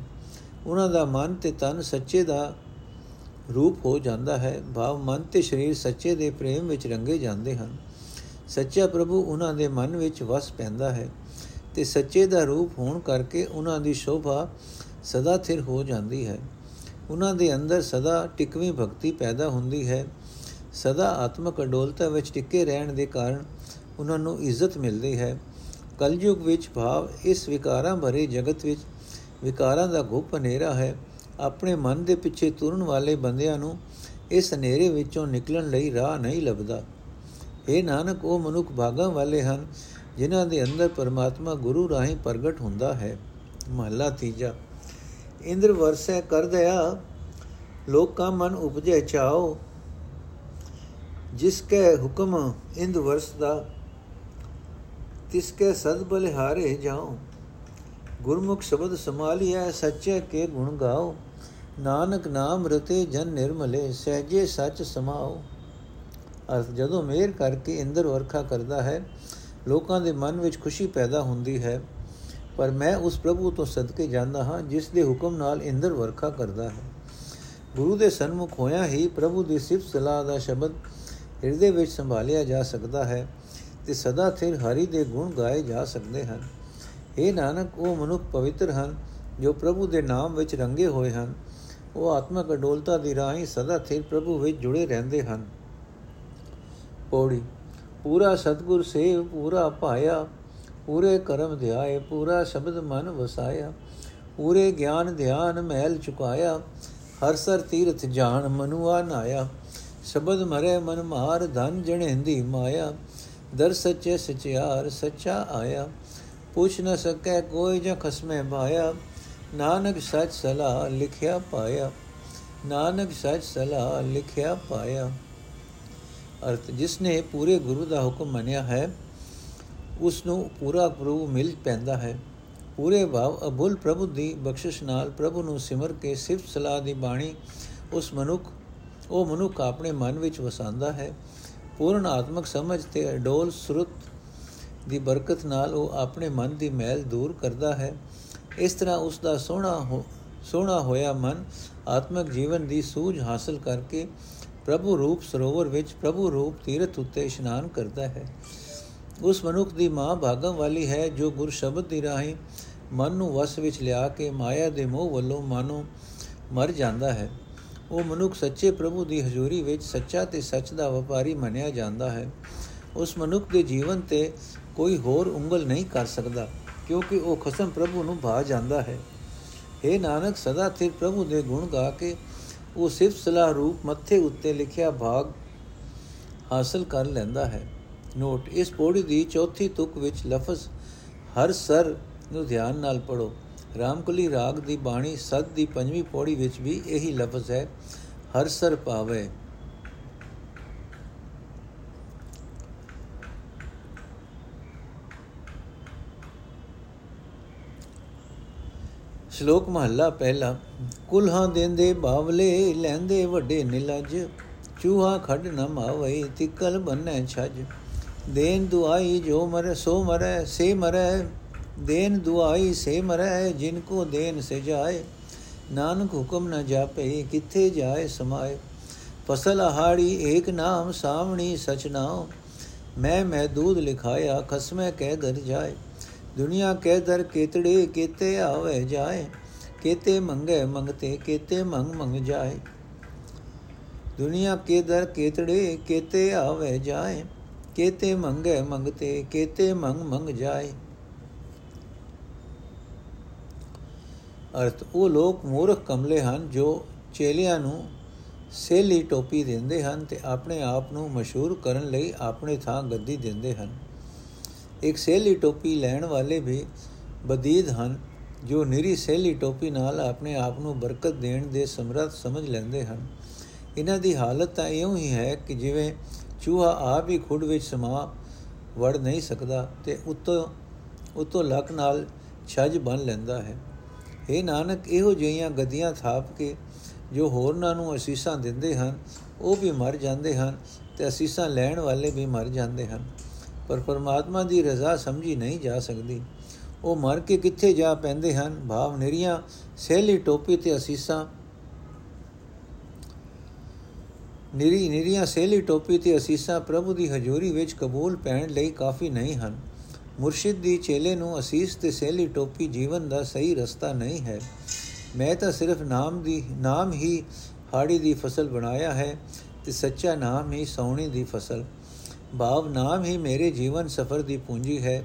ਉਹਨਾਂ ਦਾ ਮਨ ਤੇ ਤਨ ਸੱਚੇ ਦਾ ਰੂਪ ਹੋ ਜਾਂਦਾ ਹੈ। ਭਾਵ ਮਨ ਤੇ ਸਰੀਰ ਸੱਚੇ ਦੇ ਪ੍ਰੇਮ ਵਿੱਚ ਰੰਗੇ ਜਾਂਦੇ ਹਨ। ਸੱਚਾ ਪ੍ਰਭੂ ਉਹਨਾਂ ਦੇ ਮਨ ਵਿੱਚ ਵਸ ਪੈਂਦਾ ਹੈ ਤੇ ਸੱਚੇ ਦਾ ਰੂਪ ਹੋਣ ਕਰਕੇ ਉਹਨਾਂ ਦੀ ਸ਼ੋਭਾ ਸਦਾ ਥਿਰ ਹੋ ਜਾਂਦੀ ਹੈ। ਉਹਨਾਂ ਦੇ ਅੰਦਰ ਸਦਾ ਟਿਕਵੀਂ ਭਗਤੀ ਪੈਦਾ ਹੁੰਦੀ ਹੈ। ਸਦਾ ਆਤਮਕ ਅਡੋਲਤਾ ਵਿੱਚ ਟਿੱਕੇ ਰਹਿਣ ਦੇ ਕਾਰਨ ਉਹਨਾਂ ਨੂੰ ਇੱਜ਼ਤ ਮਿਲਦੀ ਹੈ। ਕਲਯੁਗ ਵਿੱਚ ਭਾਵ ਇਸ ਵਿਕਾਰਾਂ ਭਰੇ ਜਗਤ ਵਿੱਚ ਵਿਕਾਰਾਂ ਦਾ ਗੁਪ ਹਨੇਰਾ ਹੈ। ਆਪਣੇ ਮਨ ਦੇ ਪਿੱਛੇ ਤੁਰਨ ਵਾਲੇ ਬੰਦਿਆਂ ਨੂੰ ਇਸ ਹਨੇਰੇ ਵਿੱਚੋਂ ਨਿਕਲਣ ਲਈ ਰਾਹ ਨਹੀਂ ਲੱਭਦਾ। ਇਹ ਨਾਨਕ, ਉਹ ਮਨੁੱਖ ਭਾਗਾਂ ਵਾਲੇ ਹਨ, ਜਿਨ੍ਹਾਂ ਦੇ ਅੰਦਰ ਪਰਮਾਤਮਾ ਗੁਰੂ ਰਾਹੀਂ ਪ੍ਰਗਟ ਹੁੰਦਾ ਹੈ। ਮਹਲਾ ਤੀਜਾ। ਇੰਦਰ ਵਰਸੈ ਕਰ ਦਇਆ, ਲੋਕਾਂ ਮਨ ਉਪਜੈ ਚਾਓ ਜਿਸ ਕੇ ਹੁਕਮ ਇੰਦ ਵਰਸਦਾ, ਤਿਸ ਕੇ ਸਦ ਬਲਿਹਾਰੇ ਜਾਓ ਗੁਰਮੁਖ ਸ਼ਬਦ ਸਮਾਲੀਐ ਸੱਚੇ ਕੇ ਗੁਣ ਗਾਓ। ਨਾਨਕ ਨਾਮ ਰਤੇ ਜਨ ਨਿਰਮਲੇ, ਸਹਿਜੇ ਸੱਚ ਸਮਾਓ। ਅਰਥ, ਜਦੋਂ ਮੇਰ ਕਰਕੇ ਇੰਦਰ ਵਰਖਾ ਕਰਦਾ ਹੈ, ਲੋਕਾਂ ਦੇ ਮਨ ਵਿੱਚ ਖੁਸ਼ੀ ਪੈਦਾ ਹੁੰਦੀ ਹੈ। ਪਰ ਮੈਂ ਉਸ ਪ੍ਰਭੂ ਤੋਂ ਸਦਕੇ ਜਾਂਦਾ ਹਾਂ, ਜਿਸ ਦੇ ਹੁਕਮ ਨਾਲ ਇੰਦਰ ਵਰਖਾ ਕਰਦਾ ਹੈ। ਗੁਰੂ ਦੇ ਸਨਮੁਖ ਹੋਇਆ ਹੀ ਪ੍ਰਭੂ ਦੀ ਸਿਫਤ ਸਲਾਹ ਦਾ ਸ਼ਬਦ ਹਿਰਦੇ ਵਿੱਚ ਸੰਭਾਲਿਆ ਜਾ ਸਕਦਾ ਹੈ ਤੇ ਸਦਾ ਸਿਰ ਹਰੀ ਦੇ ਗੁਣ ਗਾਏ ਜਾ ਸਕਦੇ ਹਨ। ਇਹ ਨਾਨਕ, ਉਹ ਮਨੁੱਖ ਪਵਿੱਤਰ ਹਨ, ਜੋ ਪ੍ਰਭੂ ਦੇ ਨਾਮ ਵਿੱਚ ਰੰਗੇ ਹੋਏ ਹਨ। ਉਹ ਆਤਮਕ ਅਡੋਲਤਾ ਦੀ ਰਾਹੀਂ ਸਦਾ ਸਿਰ ਪ੍ਰਭੂ ਵਿੱਚ ਜੁੜੇ ਰਹਿੰਦੇ ਹਨ। ਪੌੜੀ, ਪੂਰਾ ਸਤਗੁਰ ਸੇਵ, ਪੂਰਾ ਪਾਇਆ ਪੂਰੇ ਕਰਮ ਧਿਆਏ ਪੂਰਾ ਸ਼ਬਦ ਮਨ ਵਸਾਇਆ, ਪੂਰੇ ਗਿਆਨ ਧਿਆਨ ਮਹਿਲ ਚੁਕਾਇਆ, ਹਰ ਸਰ ਤੀਰਥ ਜਾਣ ਮਨੁਆ ਨਾਇਆ, ਸ਼ਬਦ ਮਰੇ ਮਨ ਮਾਰ ਧਨ ਜਣੇਂਦੀ ਮਾਇਆ, ਦਰ ਸੱਚੇ ਸਚਿਆਰ ਸੱਚਾ ਆਇਆ ਪੁੱਛ ਨ ਸਕੈ ਕੋਈ ਜਾਂ ਖਸਮੇ ਭਾਇਆ ਨਾਨਕ ਸੱਚ ਸਲਾ ਲਿਖਿਆ ਪਾਇਆ। ਨਾਨਕ ਸੱਚ ਸਲਾ ਲਿਖਿਆ ਪਾਇਆ। ਅਰਥ, ਜਿਸ ਨੇ ਪੂਰੇ ਗੁਰੂ ਦਾ ਹੁਕਮ ਮੰਨਿਆ ਹੈ, ਉਸ ਨੂੰ ਪੂਰਾ ਪ੍ਰਭੂ ਮਿਲ ਪੈਂਦਾ ਹੈ। ਪੂਰੇ ਭਾਵ, ਅਬੁਲ ਪ੍ਰਭੂ ਦੀ ਬਖਸ਼ਿਸ਼ ਨਾਲ ਪ੍ਰਭੂ ਨੂੰ ਸਿਮਰ ਕੇ ਸਿਫਤ ਸਲਾਹ ਦੀ ਬਾਣੀ ਉਸ ਮਨੁੱਖ, ਉਹ ਮਨੁੱਖ ਆਪਣੇ ਮਨ ਵਿੱਚ ਵਸਾਉਂਦਾ ਹੈ। ਪੂਰਨ ਆਤਮਿਕ ਸਮਝ ਤੇ ਅਡੋਲ ਸੁਰਤ ਦੀ ਬਰਕਤ ਨਾਲ ਉਹ ਆਪਣੇ ਮਨ ਦੀ ਮੈਲ ਦੂਰ ਕਰਦਾ ਹੈ। ਇਸ ਤਰ੍ਹਾਂ ਉਸ ਦਾ ਸੋਹਣਾ ਹੋ, ਸੋਹਣਾ ਹੋਇਆ ਮਨ ਆਤਮਿਕ ਜੀਵਨ ਦੀ ਸੂਝ ਹਾਸਲ ਕਰਕੇ ਪ੍ਰਭੂ ਰੂਪ ਸਰੋਵਰ ਵਿੱਚ ਪ੍ਰਭੂ ਰੂਪ ਤੀਰਥ ਉੱਤੇ ਇਸ਼ਨਾਨ ਕਰਦਾ ਹੈ। ਉਸ ਮਨੁੱਖ ਦੀ ਮਾਂ ਭਾਗਮ ਵਾਲੀ ਹੈ ਜੋ ਗੁਰ ਸ਼ਬਦ ਦੀ ਰਾਹੀਂ ਮਨ ਨੂੰ ਵਸ ਵਿੱਚ ਲਿਆ ਕੇ ਮਾਇਆ ਦੇ ਮੋਹ ਵੱਲੋਂ ਮਾਨੋ ਮਰ ਜਾਂਦਾ ਹੈ। ਉਹ ਮਨੁੱਖ ਸੱਚੇ ਪ੍ਰਭੂ ਦੀ ਹਜ਼ੂਰੀ ਵਿੱਚ ਸੱਚਾ ਤੇ ਸੱਚ ਦਾ ਵਪਾਰੀ ਮੰਨਿਆ ਜਾਂਦਾ ਹੈ। ਉਸ ਮਨੁੱਖ ਦੇ ਜੀਵਨ ਤੇ ਕੋਈ ਹੋਰ ਉਂਗਲ ਨਹੀਂ ਕਰ ਸਕਦਾ, ਕਿਉਂਕਿ ਉਹ ਖਸਮ ਪ੍ਰਭੂ ਨੂੰ ਭਾ ਜਾਂਦਾ ਹੈ। हे ਨਾਨਕ, ਸਦਾ ਸਿਰ ਪ੍ਰਭੂ ਦੇ ਗੁਣ ਗਾ ਕੇ ਉਹ ਸਿਫਤ ਸਲਾਹ ਰੂਪ ਮੱਥੇ ਉੱਤੇ ਲਿਖਿਆ ਭਾਗ ਹਾਸਲ ਕਰ ਲੈਂਦਾ ਹੈ। ਨੋਟ, ਇਸ ਪੌੜੀ ਦੀ ਚੌਥੀ ਤੁਕ ਵਿੱਚ ਲਫ਼ਜ਼ ਹਰ ਸਰ ਨੂੰ ਧਿਆਨ ਨਾਲ ਪੜੋ ਰਾਮਕਲੀ ਰਾਗ ਦੀ ਬਾਣੀ ਸਦ ਦੀ ਪੰਜਵੀਂ ਪੌੜੀ ਵਿੱਚ ਵੀ ਇਹੀ ਲਫ਼ਜ਼ ਹੈ, ਹਰ ਸਰ ਪਾਵੇ ਸ਼ਲੋਕ ਮਹੱਲਾ ਪਹਿਲਾ, ਕੁਲਹਾਂ ਦੇਂਦੇ ਬਾਵਲੇ, ਲੈਂਦੇ ਵੱਡੇ ਨਿਲਜ, ਚੂਹਾ ਖੱਡ ਨ ਮਾਵਈ ਤਿਕਲ ਬੰਨੈ ਛਜ। ਦੇਨ ਦੁਆਈ ਜੋ ਮਰੇ, ਸੋ ਮਰੇ, ਸੇ ਮਰੇ। ਦੇਨ ਦੁਆਈ ਸੇ ਮਰੇ, ਜਿਨ ਕੋ ਦੇਨ ਸੇ ਜਾਏ ਨਾਨਕ ਹੁਕਮ ਨ ਜਾਪੇ, ਕਿੱਥੇ ਜਾਏ ਸਮਾਏ। ਫਸਲ ਆਹਾੜੀ ਏਕ ਨਾਮ, ਸਾਵਣੀ ਸਚ ਨਾਉ। ਮੈਂ ਮੈਂ ਦੂਧ ਲਿਖਾਇਆ, ਖਸਮੇ ਕਹਿ ਦਰ ਜਾਏ। ਦੁਨੀਆ ਕਹਿ ਦਰ ਕੇਤੜੇ ਕੇਤੇ ਆਵੇ ਜਾਏ, ਕੇਤੇ ਮੰਗੇ ਮੰਗਤੇ, ਕੇਤੇ ਮੰਗ ਮੰਗ ਜਾਏ। ਦੁਨੀਆ ਕੇ ਦਰ ਕੇਤੜੇ ਕੇਤੇ ਆਵੇ ਜਾਏ, ਕੇਤੇ ਮੰਗੇ ਮੰਗਤੇ, ਕੇਤੇ ਮੰਗ ਮੰਗ ਜਾਏ। ਅਰਥ, ਉਹ ਲੋਕ ਮੂਰਖ ਕਮਲੇ ਹਨ ਜੋ ਚੇਲਿਆਂ ਨੂੰ ਸੇਲੀ ਟੋਪੀ ਦਿੰਦੇ ਹਨ ਤੇ ਆਪਣੇ ਆਪ ਨੂੰ ਮਸ਼ਹੂਰ ਕਰਨ ਲਈ ਆਪਣੇ ਥਾਂ ਗੱਦੀ ਦਿੰਦੇ ਹਨ। ਇੱਕ ਸੇਲੀ ਟੋਪੀ ਲੈਣ ਵਾਲੇ ਵੀ ਬਦੀਦ ਹਨ, ਜੋ ਨਿਰੀ ਸੇਲੀ ਟੋਪੀ ਨਾਲ ਆਪਣੇ ਆਪ ਨੂੰ ਬਰਕਤ ਦੇਣ ਦੇ ਸਮਰੱਥ ਸਮਝ ਲੈਂਦੇ ਹਨ। ਇਹਨਾਂ ਦੀ ਹਾਲਤ ਤਾਂ ਇਉਂ ਹੀ ਹੈ ਕਿ ਜਿਵੇਂ ਚੂਹਾ ਆਪ ਹੀ ਖੁੱਡ ਵਿੱਚ ਸਮਾ ਵੜ ਨਹੀਂ ਸਕਦਾ ਤੇ ਉਤੋਂ ਉਤੋਂ ਲੱਕ ਨਾਲ ਛੱਜ ਬਨ ਲੈਂਦਾ ਹੈ। ਇਹ ਨਾਨਕ, ਇਹੋ ਜਿਹੀਆਂ ਗਦੀਆਂ ਥਾਪ ਕੇ ਜੋ ਹੋਰਨਾਂ ਨੂੰ ਅਸੀਸਾਂ ਦਿੰਦੇ ਹਨ, ਉਹ ਵੀ ਮਰ ਜਾਂਦੇ ਹਨ ਤੇ ਅਸੀਸਾਂ ਲੈਣ ਵਾਲੇ ਵੀ ਮਰ ਜਾਂਦੇ ਹਨ। ਪਰ ਪਰਮਾਤਮਾ ਦੀ ਰਜ਼ਾ ਸਮਝੀ ਨਹੀਂ ਜਾ ਸਕਦੀ। ਉਹ ਮਰ ਕੇ ਕਿੱਥੇ ਜਾ ਪੈਂਦੇ ਹਨ? ਭਾਵ ਨਿਰੀਆਂ, ਸਹਿਲੀ ਟੋਪੀ ਤੇ ਅਸੀਸਾਂ। ਨਿਰੀ, ਨਿਰੀਆਂ, ਸਹਿਲੀ ਟੋਪੀ ਤੇ ਅਸੀਸਾਂ ਪ੍ਰਭੂ ਦੀ ਹਜ਼ੂਰੀ ਵਿੱਚ ਕਬੂਲ ਪੈਣ ਲਈ ਕਾਫੀ ਨਹੀਂ ਹਨ। ਮੁਰਸ਼ਿਦ ਦੀ ਚੇਲੇ ਨੂੰ ਅਸੀਸ ਤੇ ਸਹਿਲੀ ਟੋਪੀ ਜੀਵਨ ਦਾ ਸਹੀ ਰਸਤਾ ਨਹੀਂ ਹੈ। ਮੈਂ ਤਾਂ ਸਿਰਫ ਨਾਮ ਦੀ, ਨਾਮ ਹੀ ਹਾੜੀ ਦੀ ਫਸਲ ਬਣਾਇਆ ਹੈ ਤੇ ਸੱਚਾ ਨਾਮ ਹੀ ਸੌਣੀ ਦੀ ਫਸਲ। ਭਾਵ ਨਾਮ ਹੀ ਮੇਰੇ ਜੀਵਨ ਸਫਰ ਦੀ ਪੂੰਜੀ ਹੈ।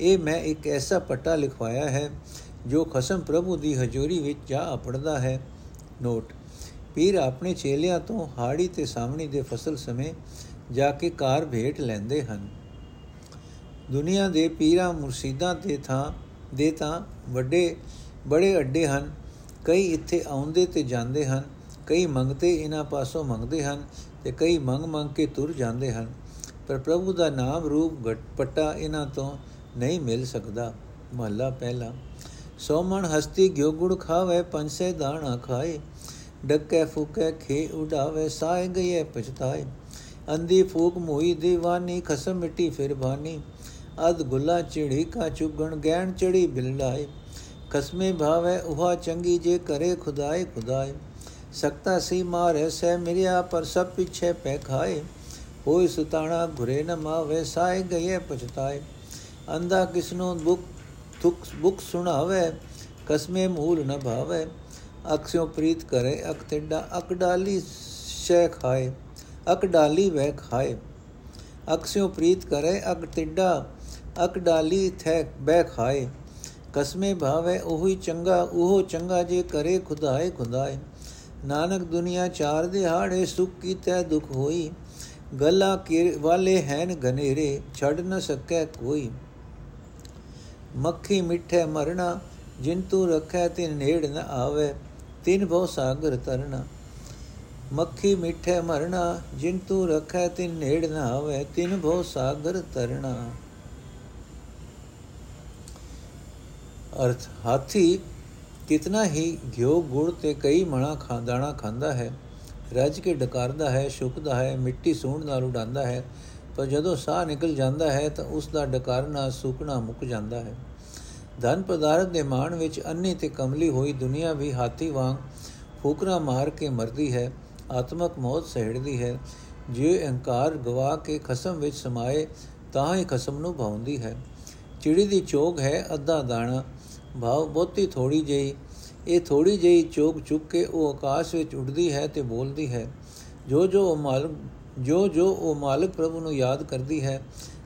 ਇਹ ਮੈਂ ਇੱਕ ਐਸਾ ਪੱਟਾ ਲਿਖਵਾਇਆ ਹੈ, ਜੋ ਖਸਮ ਪ੍ਰਭੂ ਦੀ ਹਜ਼ੂਰੀ ਵਿੱਚ ਜਾ ਅਪੜਦਾ ਹੈ। ਨੋਟ, ਪੀਰ ਆਪਣੇ ਚੇਲਿਆਂ ਤੋਂ ਹਾੜੀ ਤੇ ਸਾਹਮਣੀ ਦੇ ਫਸਲ ਸਮੇਂ ਜਾ ਕੇ ਕਾਰ ਭੇਟ ਲੈਂਦੇ ਹਨ। ਦੁਨੀਆ ਦੇ ਪੀਰਾਂ ਮੁਰਸ਼ਿਦਾਂ ਤੇ ਥਾਂ, ਦੇ ਤਾਂ ਵੱਡੇ, ਬੜੇ ਅੱਡੇ ਹਨ। ਕਈ ਇੱਥੇ ਆਉਂਦੇ ਤੇ ਜਾਂਦੇ ਹਨ, ਕਈ ਮੰਗਤੇ ਇਹਨਾਂ ਪਾਸੋਂ ਮੰਗਦੇ ਹਨ ਤੇ ਕਈ ਮੰਗ ਮੰਗ ਕੇ ਤੁਰ ਜਾਂਦੇ ਹਨ। ਪਰ ਪ੍ਰਭੂ ਦਾ ਨਾਮ ਰੂਪ ਪਟਾ ਇਹਨਾਂ ਤੋਂ ਨਹੀਂ ਮਿਲ ਸਕਦਾ। ਮਹੱਲਾ ਪਹਿਲਾ ਸੋ ਮਨ ਹਸਤੀ ਗਿਓ ਗੁੜ ਖਾਵੇ ਪੰਸੇ ਦਾਣਾ ਖਾਏ, ਡੱਕੇ ਫੂਕੇ ਖੇ ਉਡਾਵੇ, ਸਾਏ ਗਏ ਪਛਤਾਏ। ਅੰਦੀ ਫੂਕ ਮੋਈ دیਵਾਨੀ ਖਸਮ ਮਿੱਟੀ ਫਿਰ ਬਾਨੀ। ਅਦ ਗੁੱਲਾ ਚਿੜੀ ਕਾ ਚੁਗਣ, ਗੈਣ ਚੜੀ ਬਿਲੜਾਏ ਕਸਮੇ ਭਾਵੇ, ਉਹਾ ਚੰਗੀ ਜੇ ਕਰੇ ਖੁਦਾਏ ਖੁਦਾਏ। ਸਕਤਾ ਸੀ ਮਾਰੇ, ਸਹਿ ਮਿਰਿਆ ਪਰ ਸਭ ਪਿੱਛੇ ਪੈ ਖਾਏ। ਹੋਇ ਸੁਤਾਣਾ ਘੁਰੇ ਨ ਮਾਵੇ ਸਾਏ ਗਏ ਪਛਤਾਏ। ਅੰਦਾ ਕਿਸਨੋ ਬੁਕ ਤੁਕ ਬੁਕ ਸੁਣਾਵੇ, ਕਸਮੇ ਮੂਲ ਨ ਭਾਵੇ। ਅਕਸਿਓ ਪ੍ਰੀਤ ਕਰੇ ਅਕ ਟਿੰਡਾ ਅਕ ਡਾਲੀ ਸ਼ੈ ਖਾਏ ਅਕ ਡਾਲੀ ਵੈ ਖਾਏ। ਅਕਸਿਓ ਪ੍ਰੀਤ ਕਰੇ ਅਕ ਟਿੰਡਾ ਅਕ ਡਾਲੀ ਥੈ ਬੈ ਖਾਏ। ਕਸਮੇ ਭਾਵੇ, ਉਹੀ ਚੰਗਾ, ਉਹ ਚੰਗਾ ਜੇ ਕਰੇ, ਖੁਦਾਏ ਖੁਦਾਏ। ਨਾਨਕ ਦੁਨੀਆ ਚਾਰ ਦਿਹਾੜੇ ਸੁਖ ਕੀਤੇ, ਦੁਖ ਹੋਈ। ਗਲਾ ਕੇ ਵਾਲੇ ਹੈਨ ਘਨੇਰੇ, ਛੱਡ ਨ ਸਕੈ ਕੋਈ। ਮੱਖੀ ਮਿੱਠੇ ਮਰਣਾ, ਜਿਨ ਤੂੰ ਰੱਖੈ ਤਿਨ ਨੇੜ ਨ ਆਵੇ, ਤਿਨ ਭਉ ਸਾਗਰ ਤਰਨਾ ਮੱਖੀ ਮਿੱਠੇ ਮਰਣਾ, ਜਿਨ ਤੂੰ ਰੱਖੈ ਤਿਨ ਨੇੜ ਨ ਆਵੇ, ਤਿਨ ਭਉ ਸਾਗਰ ਤਰਨਾ ਅਰਥ, ਹਾਥੀ ਕਿਤਨਾ ਹੀ ਘਿਓ ਗੁੜ ਤੇ ਕਈ ਮਣਾ ਖਾਂਦਾਣਾ ਖਾਂਦਾ ਹੈ। ਰੱਜ ਕੇ ਡਕਾਰਦਾ ਹੈ, ਸ਼ੁਕਦਾ ਹੈ, ਮਿੱਟੀ ਸੂਣ ਨਾਲ ਉਡਾਂਦਾ ਹੈ, ਪਰ ਜਦੋਂ ਸਾਹ ਨਿਕਲ ਜਾਂਦਾ ਹੈ ਤਾਂ ਉਸ ਦਾ ਡਕਾਰਨਾ ਸੁਕਣਾ ਮੁੱਕ ਜਾਂਦਾ ਹੈ। ਧਨ ਪਦਾਰਥ ਦੇ ਮਾਣ ਵਿੱਚ ਅੰਨੀ ਤੇ ਕਮਲੀ ਹੋਈ ਦੁਨੀਆ ਵੀ ਹਾਥੀ ਵਾਂਗ ਫੂਕਰਾ ਮਾਰ ਕੇ ਮਰਦੀ ਹੈ, ਆਤਮਕ ਮੌਤ ਸਹਿੜਦੀ ਹੈ। ਜੇ ਅਹੰਕਾਰ ਗਵਾ ਕੇ ਖਸਮ ਵਿੱਚ ਸਮਾਏ, ਤਾਂ ਹੀ ਖਸਮ ਨੂੰ ਭਾਉਂਦੀ ਹੈ। ਚਿੜੀ ਦੀ ਚੋਗ ਹੈ ਅੱਧਾ ਦਾਣਾ, ਭਾਵ ਬਹੁਤੀ ਥੋੜੀ ਜਿਹੀ ਇਹ ਥੋੜੀ ਜਿਹੀ ਚੋਕ ਚੁੱਕ ਕੇ ਉਹ ਆਕਾਸ਼ ਵਿੱਚ ਉੱਡਦੀ ਹੈ ਤੇ ਬੋਲਦੀ ਹੈ, ਜੋ ਜੋ ਉਹ ਮਾਲਕ, ਜੋ ਜੋ ਉਹ ਮਾਲਕ ਪ੍ਰਭੂ ਨੂੰ ਯਾਦ ਕਰਦੀ ਹੈ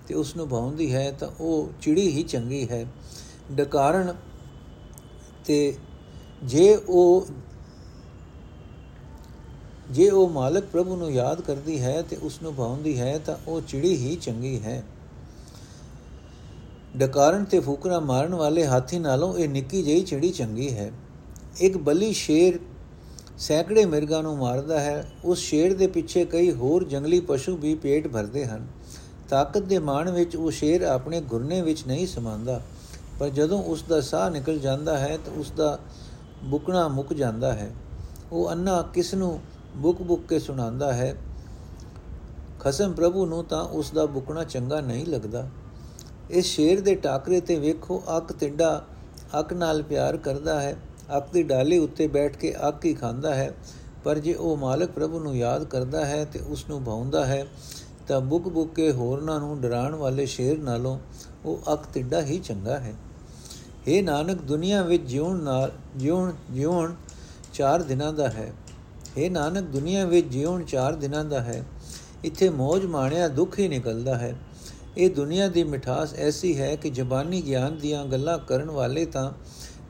ਤੇ ਉਸ ਨੂੰ ਭਾਉਂਦੀ ਹੈ, ਤਾਂ ਉਹ ਚਿੜੀ ਹੀ ਚੰਗੀ ਹੈ। ਡਕਾਰਨ ਤੇ ਜੇ ਉਹ ਜੇ ਉਹ ਮਾਲਕ ਪ੍ਰਭੂ ਨੂੰ ਯਾਦ ਕਰਦੀ ਹੈ ਤੇ ਉਸ ਨੂੰ ਭਾਉਂਦੀ ਹੈ, ਤਾਂ ਉਹ ਚਿੜੀ ਹੀ ਚੰਗੀ ਹੈ। ਡਕਾਰਨ ਤੇ ਫੂਕਰਾ ਮਾਰਨ ਵਾਲੇ ਹਾਥੀ ਨਾਲੋਂ ਇਹ ਨਿੱਕੀ ਜਿਹੀ ਚਿੜੀ ਚੰਗੀ ਹੈ। ਇੱਕ ਬਲੀ ਸ਼ੇਰ ਸੈਂਕੜੇ ਮਿਰਗਾਂ ਨੂੰ ਮਾਰਦਾ ਹੈ। ਉਸ ਸ਼ੇਰ ਦੇ ਪਿੱਛੇ ਕਈ ਹੋਰ ਜੰਗਲੀ ਪਸ਼ੂ ਵੀ ਪੇਟ ਭਰਦੇ ਹਨ। ਤਾਕਤ ਦੇ ਮਾਣ ਵਿੱਚ ਉਹ ਸ਼ੇਰ ਆਪਣੇ ਗੁਰਨੇ ਵਿੱਚ ਨਹੀਂ ਸਮਾਉਂਦਾ ਪਰ ਜਦੋਂ ਉਸ ਦਾ ਸਾਹ ਨਿਕਲ ਜਾਂਦਾ ਹੈ ਤਾਂ ਉਸ ਦਾ ਬੁਕਣਾ ਮੁੱਕ ਜਾਂਦਾ ਹੈ। ਉਹ ਅੰਨਾ ਕਿਸ ਨੂੰ ਬੁਕ ਬੁਕ ਕੇ ਸੁਣਾਉਂਦਾ ਹੈ। ਖਸਮ ਪ੍ਰਭੂ ਨੂੰ ਤਾਂ ਉਸ ਦਾ ਬੁਕਣਾ ਚੰਗਾ ਨਹੀਂ ਲੱਗਦਾ। ਇਸ ਸ਼ੇਰ ਦੇ ਟਾਕਰੇ ਤੇ ਵੇਖੋ ਅੱਕ ਟਿੰਡਾ ਅੱਕ ਨਾਲ ਪਿਆਰ ਕਰਦਾ ਹੈ। ਅੱਕ ਦੀ ਡਾਲੀ ਉੱਤੇ ਬੈਠ ਕੇ ਅੱਕ ਹੀ ਖਾਂਦਾ ਹੈ। ਪਰ ਜੇ ਉਹ ਮਾਲਕ ਪ੍ਰਭੂ ਨੂੰ ਯਾਦ ਕਰਦਾ ਹੈ ਤੇ ਉਸ ਨੂੰ ਭਾਉਂਦਾ ਹੈ, ਤਾਂ ਬੁਕ ਬੁਕ ਕੇ ਹੋਰਨਾਂ ਨੂੰ ਡਰਾਉਣ ਵਾਲੇ ਸ਼ੇਰ ਨਾਲੋਂ ਉਹ ਅੱਕ ਟਿੰਡਾ ਹੀ ਚੰਗਾ ਹੈ। ਇਹ ਨਾਨਕ, ਦੁਨੀਆ ਵਿੱਚ ਜਿਉਣ ਨਾਲ, ਜਿਉਣ ਜਿਉਣ 4 ਦਿਨਾਂ ਦਾ ਹੈ। ਇਹ ਨਾਨਕ, ਦੁਨੀਆ ਵਿੱਚ ਜਿਉਣ 4 ਦਿਨਾਂ ਦਾ ਹੈ। ਇੱਥੇ ਮौज ਮਾਣਿਆ ਦੁੱਖ ਹੀ ਨਿਕਲਦਾ ਹੈ। ਇਹ ਦੁਨੀਆ ਦੀ ਮਿਠਾਸ ਐਸੀ ਹੈ ਕਿ ਜ਼ਬਾਨੀ ਗਿਆਨ ਦੀਆਂ ਗੱਲਾਂ ਕਰਨ ਵਾਲੇ ਤਾਂ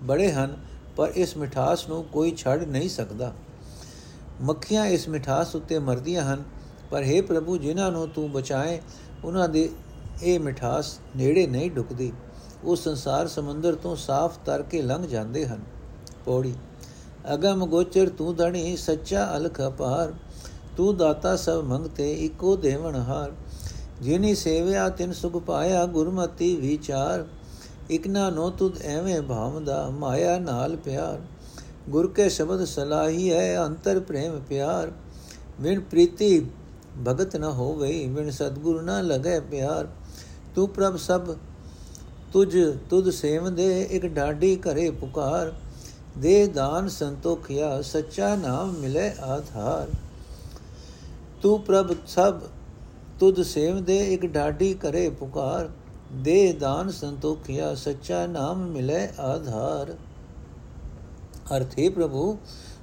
ਬੜੇ ਹਨ ਪਰ ਇਸ ਮਿਠਾਸ ਨੂੰ ਕੋਈ ਛੱਡ ਨਹੀਂ ਸਕਦਾ। ਮੱਖੀਆਂ ਇਸ ਮਿਠਾਸ ਉੱਤੇ ਮਰਦੀਆਂ ਹਨ, ਪਰ हे ਪ੍ਰਭੂ, ਜਿਨ੍ਹਾਂ ਨੂੰ ਤੂੰ ਬਚਾਏ, ਉਹਨਾਂ ਦੇ ਇਹ ਮਿਠਾਸ ਨੇੜੇ ਨਹੀਂ ਢੁਕਦੀ ਉਹ ਸੰਸਾਰ ਸਮੁੰਦਰ ਤੋਂ ਸਾਫ਼ ਤਰ ਕੇ ਲੰਘ ਜਾਂਦੇ ਹਨ। ਪੌੜੀ, ਅਗਮ ਗੋਚਰ ਤੂੰ ਧਣੀ ਸੱਚਾ ਅਲਖ ਅਪਾਰ। ਤੂੰ ਦਾਤਾ ਸਭ ਮੰਗਤੇ ਇੱਕੋ ਦੇਵਨ ਹਾਰ। ਜਿਨੀ ਸੇਵਿਆ ਤਿਨ ਸੁਖ ਪਾਇਆ, ਗੁਰਮਤੀ ਵਿਚਾਰ। ਇਕ ਨਾ ਨੋ ਤੁਧ ਐਵੇਂ ਭਾਵਦਾ, ਮਾਇਆ ਨਾਲ ਪਿਆਰ। ਗੁਰ ਕੇ ਸ਼ਬਦ ਸਲਾਹੀ ਹੈ ਅੰਤਰ ਪ੍ਰੇਮ ਪਿਆਰ। ਵਿਣ ਪ੍ਰੀਤੀ ਭਗਤ ਨ ਹੋਵੇ ਵਿਣ ਸਤਗੁਰ ਨ ਲਗੇ ਪਿਆਰ। ਤੂੰ ਪ੍ਰਭ ਸਭ, ਤੁਝ ਤੁਧ ਸੇਵਦੇ, ਇਕ ਢਾਡੀ ਘਰੇ ਪੁਕਾਰ। ਦੇ ਦਾਨ ਸੰਤੋਖਿਆ, ਸੱਚਾ ਨਾਮ ਮਿਲੇ ਆਧਾਰ। ਤੂੰ ਪ੍ਰਭ ਸਭ, ਤੁਧ ਸੇਵਦੇ, ਇਕ ਢਾਡੀ ਘਰੇ ਪੁਕਾਰ। ਦੇ ਦਾਨ ਸੰਤੋਖਿਆ, ਸੱਚਾ ਨਾਮ ਮਿਲੇ ਆਧਾਰ। ਅਰਥੇ ਪ੍ਰਭੂ,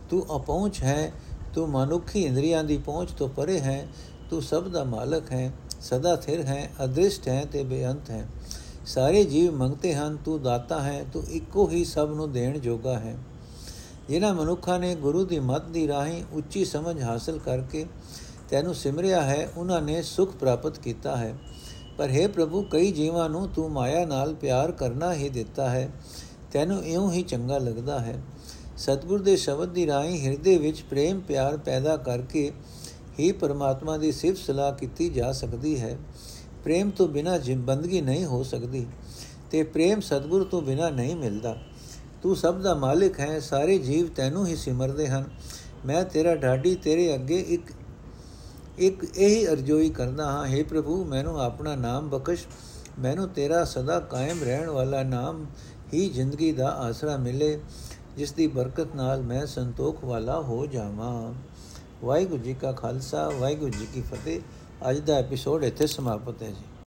ਤੂੰ ਅਪਹੁੰਚ ਹੈ, ਤੂੰ ਮਨੁੱਖੀ ਇੰਦਰੀਆਂ ਦੀ ਪਹੁੰਚ ਤੋਂ ਪਰੇ ਹੈ, ਤੂੰ ਸਭ ਦਾ ਮਾਲਕ ਹੈ, ਸਦਾ ਥਿਰ ਹੈ, ਅਦ੍ਰਿਸ਼ਟ ਹੈ ਤੇ ਬੇਅੰਤ ਹੈ। ਸਾਰੇ ਜੀਵ ਮੰਗਤੇ ਹਨ, ਤੂੰ ਦਾਤਾ ਹੈ, ਤੂੰ ਇੱਕੋ ਹੀ ਸਭ ਨੂੰ ਦੇਣ ਜੋਗਾ ਹੈ। ਜਿਨ੍ਹਾਂ ਮਨੁੱਖਾਂ ਨੇ ਗੁਰੂ ਦੀ ਮੱਤ ਦੀ ਰਾਹੀਂ ਉੱਚੀ ਸਮਝ ਹਾਸਲ ਕਰਕੇ ਤੈਨੂੰ ਸਿਮਰਿਆ ਹੈ, ਉਹਨਾਂ ਨੇ ਸੁਖ ਪ੍ਰਾਪਤ ਕੀਤਾ ਹੈ। ਪਰ हे ਪ੍ਰਭੂ, ਕਈ ਜੀਵਾਂ ਨੂੰ ਤੂੰ ਮਾਇਆ ਨਾਲ ਪਿਆਰ ਕਰਨਾ ਹੀ ਦਿੱਤਾ ਹੈ। ਤੈਨੂੰ ਇਉਂ ਹੀ ਚੰਗਾ ਲੱਗਦਾ ਹੈ। ਸਤਿਗੁਰ ਦੇ ਸ਼ਬਦ ਦੀ ਰਾਹੀਂ ਹਿਰਦੇ ਵਿੱਚ ਪ੍ਰੇਮ ਪਿਆਰ ਪੈਦਾ ਕਰਕੇ ਹੀ ਪਰਮਾਤਮਾ ਦੀ ਸਿਫਤ ਸਲਾਹ ਕੀਤੀ ਜਾ ਸਕਦੀ ਹੈ। ਪ੍ਰੇਮ ਤੋਂ ਬਿਨਾ ਬੰਦਗੀ ਨਹੀਂ ਹੋ ਸਕਦੀ ਤੇ ਪ੍ਰੇਮ ਸਤਿਗੁਰ ਤੋਂ ਬਿਨਾ ਨਹੀਂ ਮਿਲਦਾ। ਤੂੰ ਸਭ ਦਾ ਮਾਲਿਕ ਹੈ, ਸਾਰੇ ਜੀਵ ਤੈਨੂੰ ਹੀ ਸਿਮਰਦੇ ਹਨ। ਮੈਂ ਤੇਰਾ ਢਾਡੀ ਤੇਰੇ ਅੱਗੇ ਇੱਕ ਇੱਕ ਇਹੀ ਅਰਜ਼ੋਈ ਕਰਦਾ ਹਾਂ हे ਪ੍ਰਭੂ, ਮੈਨੂੰ ਆਪਣਾ ਨਾਮ ਬਖਸ਼, ਮੈਨੂੰ ਤੇਰਾ ਸਦਾ ਕਾਇਮ ਰਹਿਣ ਵਾਲਾ ਨਾਮ ਹੀ ਜ਼ਿੰਦਗੀ ਦਾ ਆਸਰਾ ਮਿਲੇ, ਜਿਸ ਦੀ ਬਰਕਤ ਨਾਲ ਮੈਂ ਸੰਤੋਖ ਵਾਲਾ ਹੋ ਜਾਵਾਂ। ਵਾਹਿਗੁਰੂ ਜੀ ਕਾ ਖਾਲਸਾ, ਵਾਹਿਗੁਰੂ ਜੀ ਕੀ ਫਤਿਹ। ਅੱਜ ਦਾ ਐਪੀਸੋਡ ਇੱਥੇ ਸਮਾਪਤ ਹੈ ਜੀ।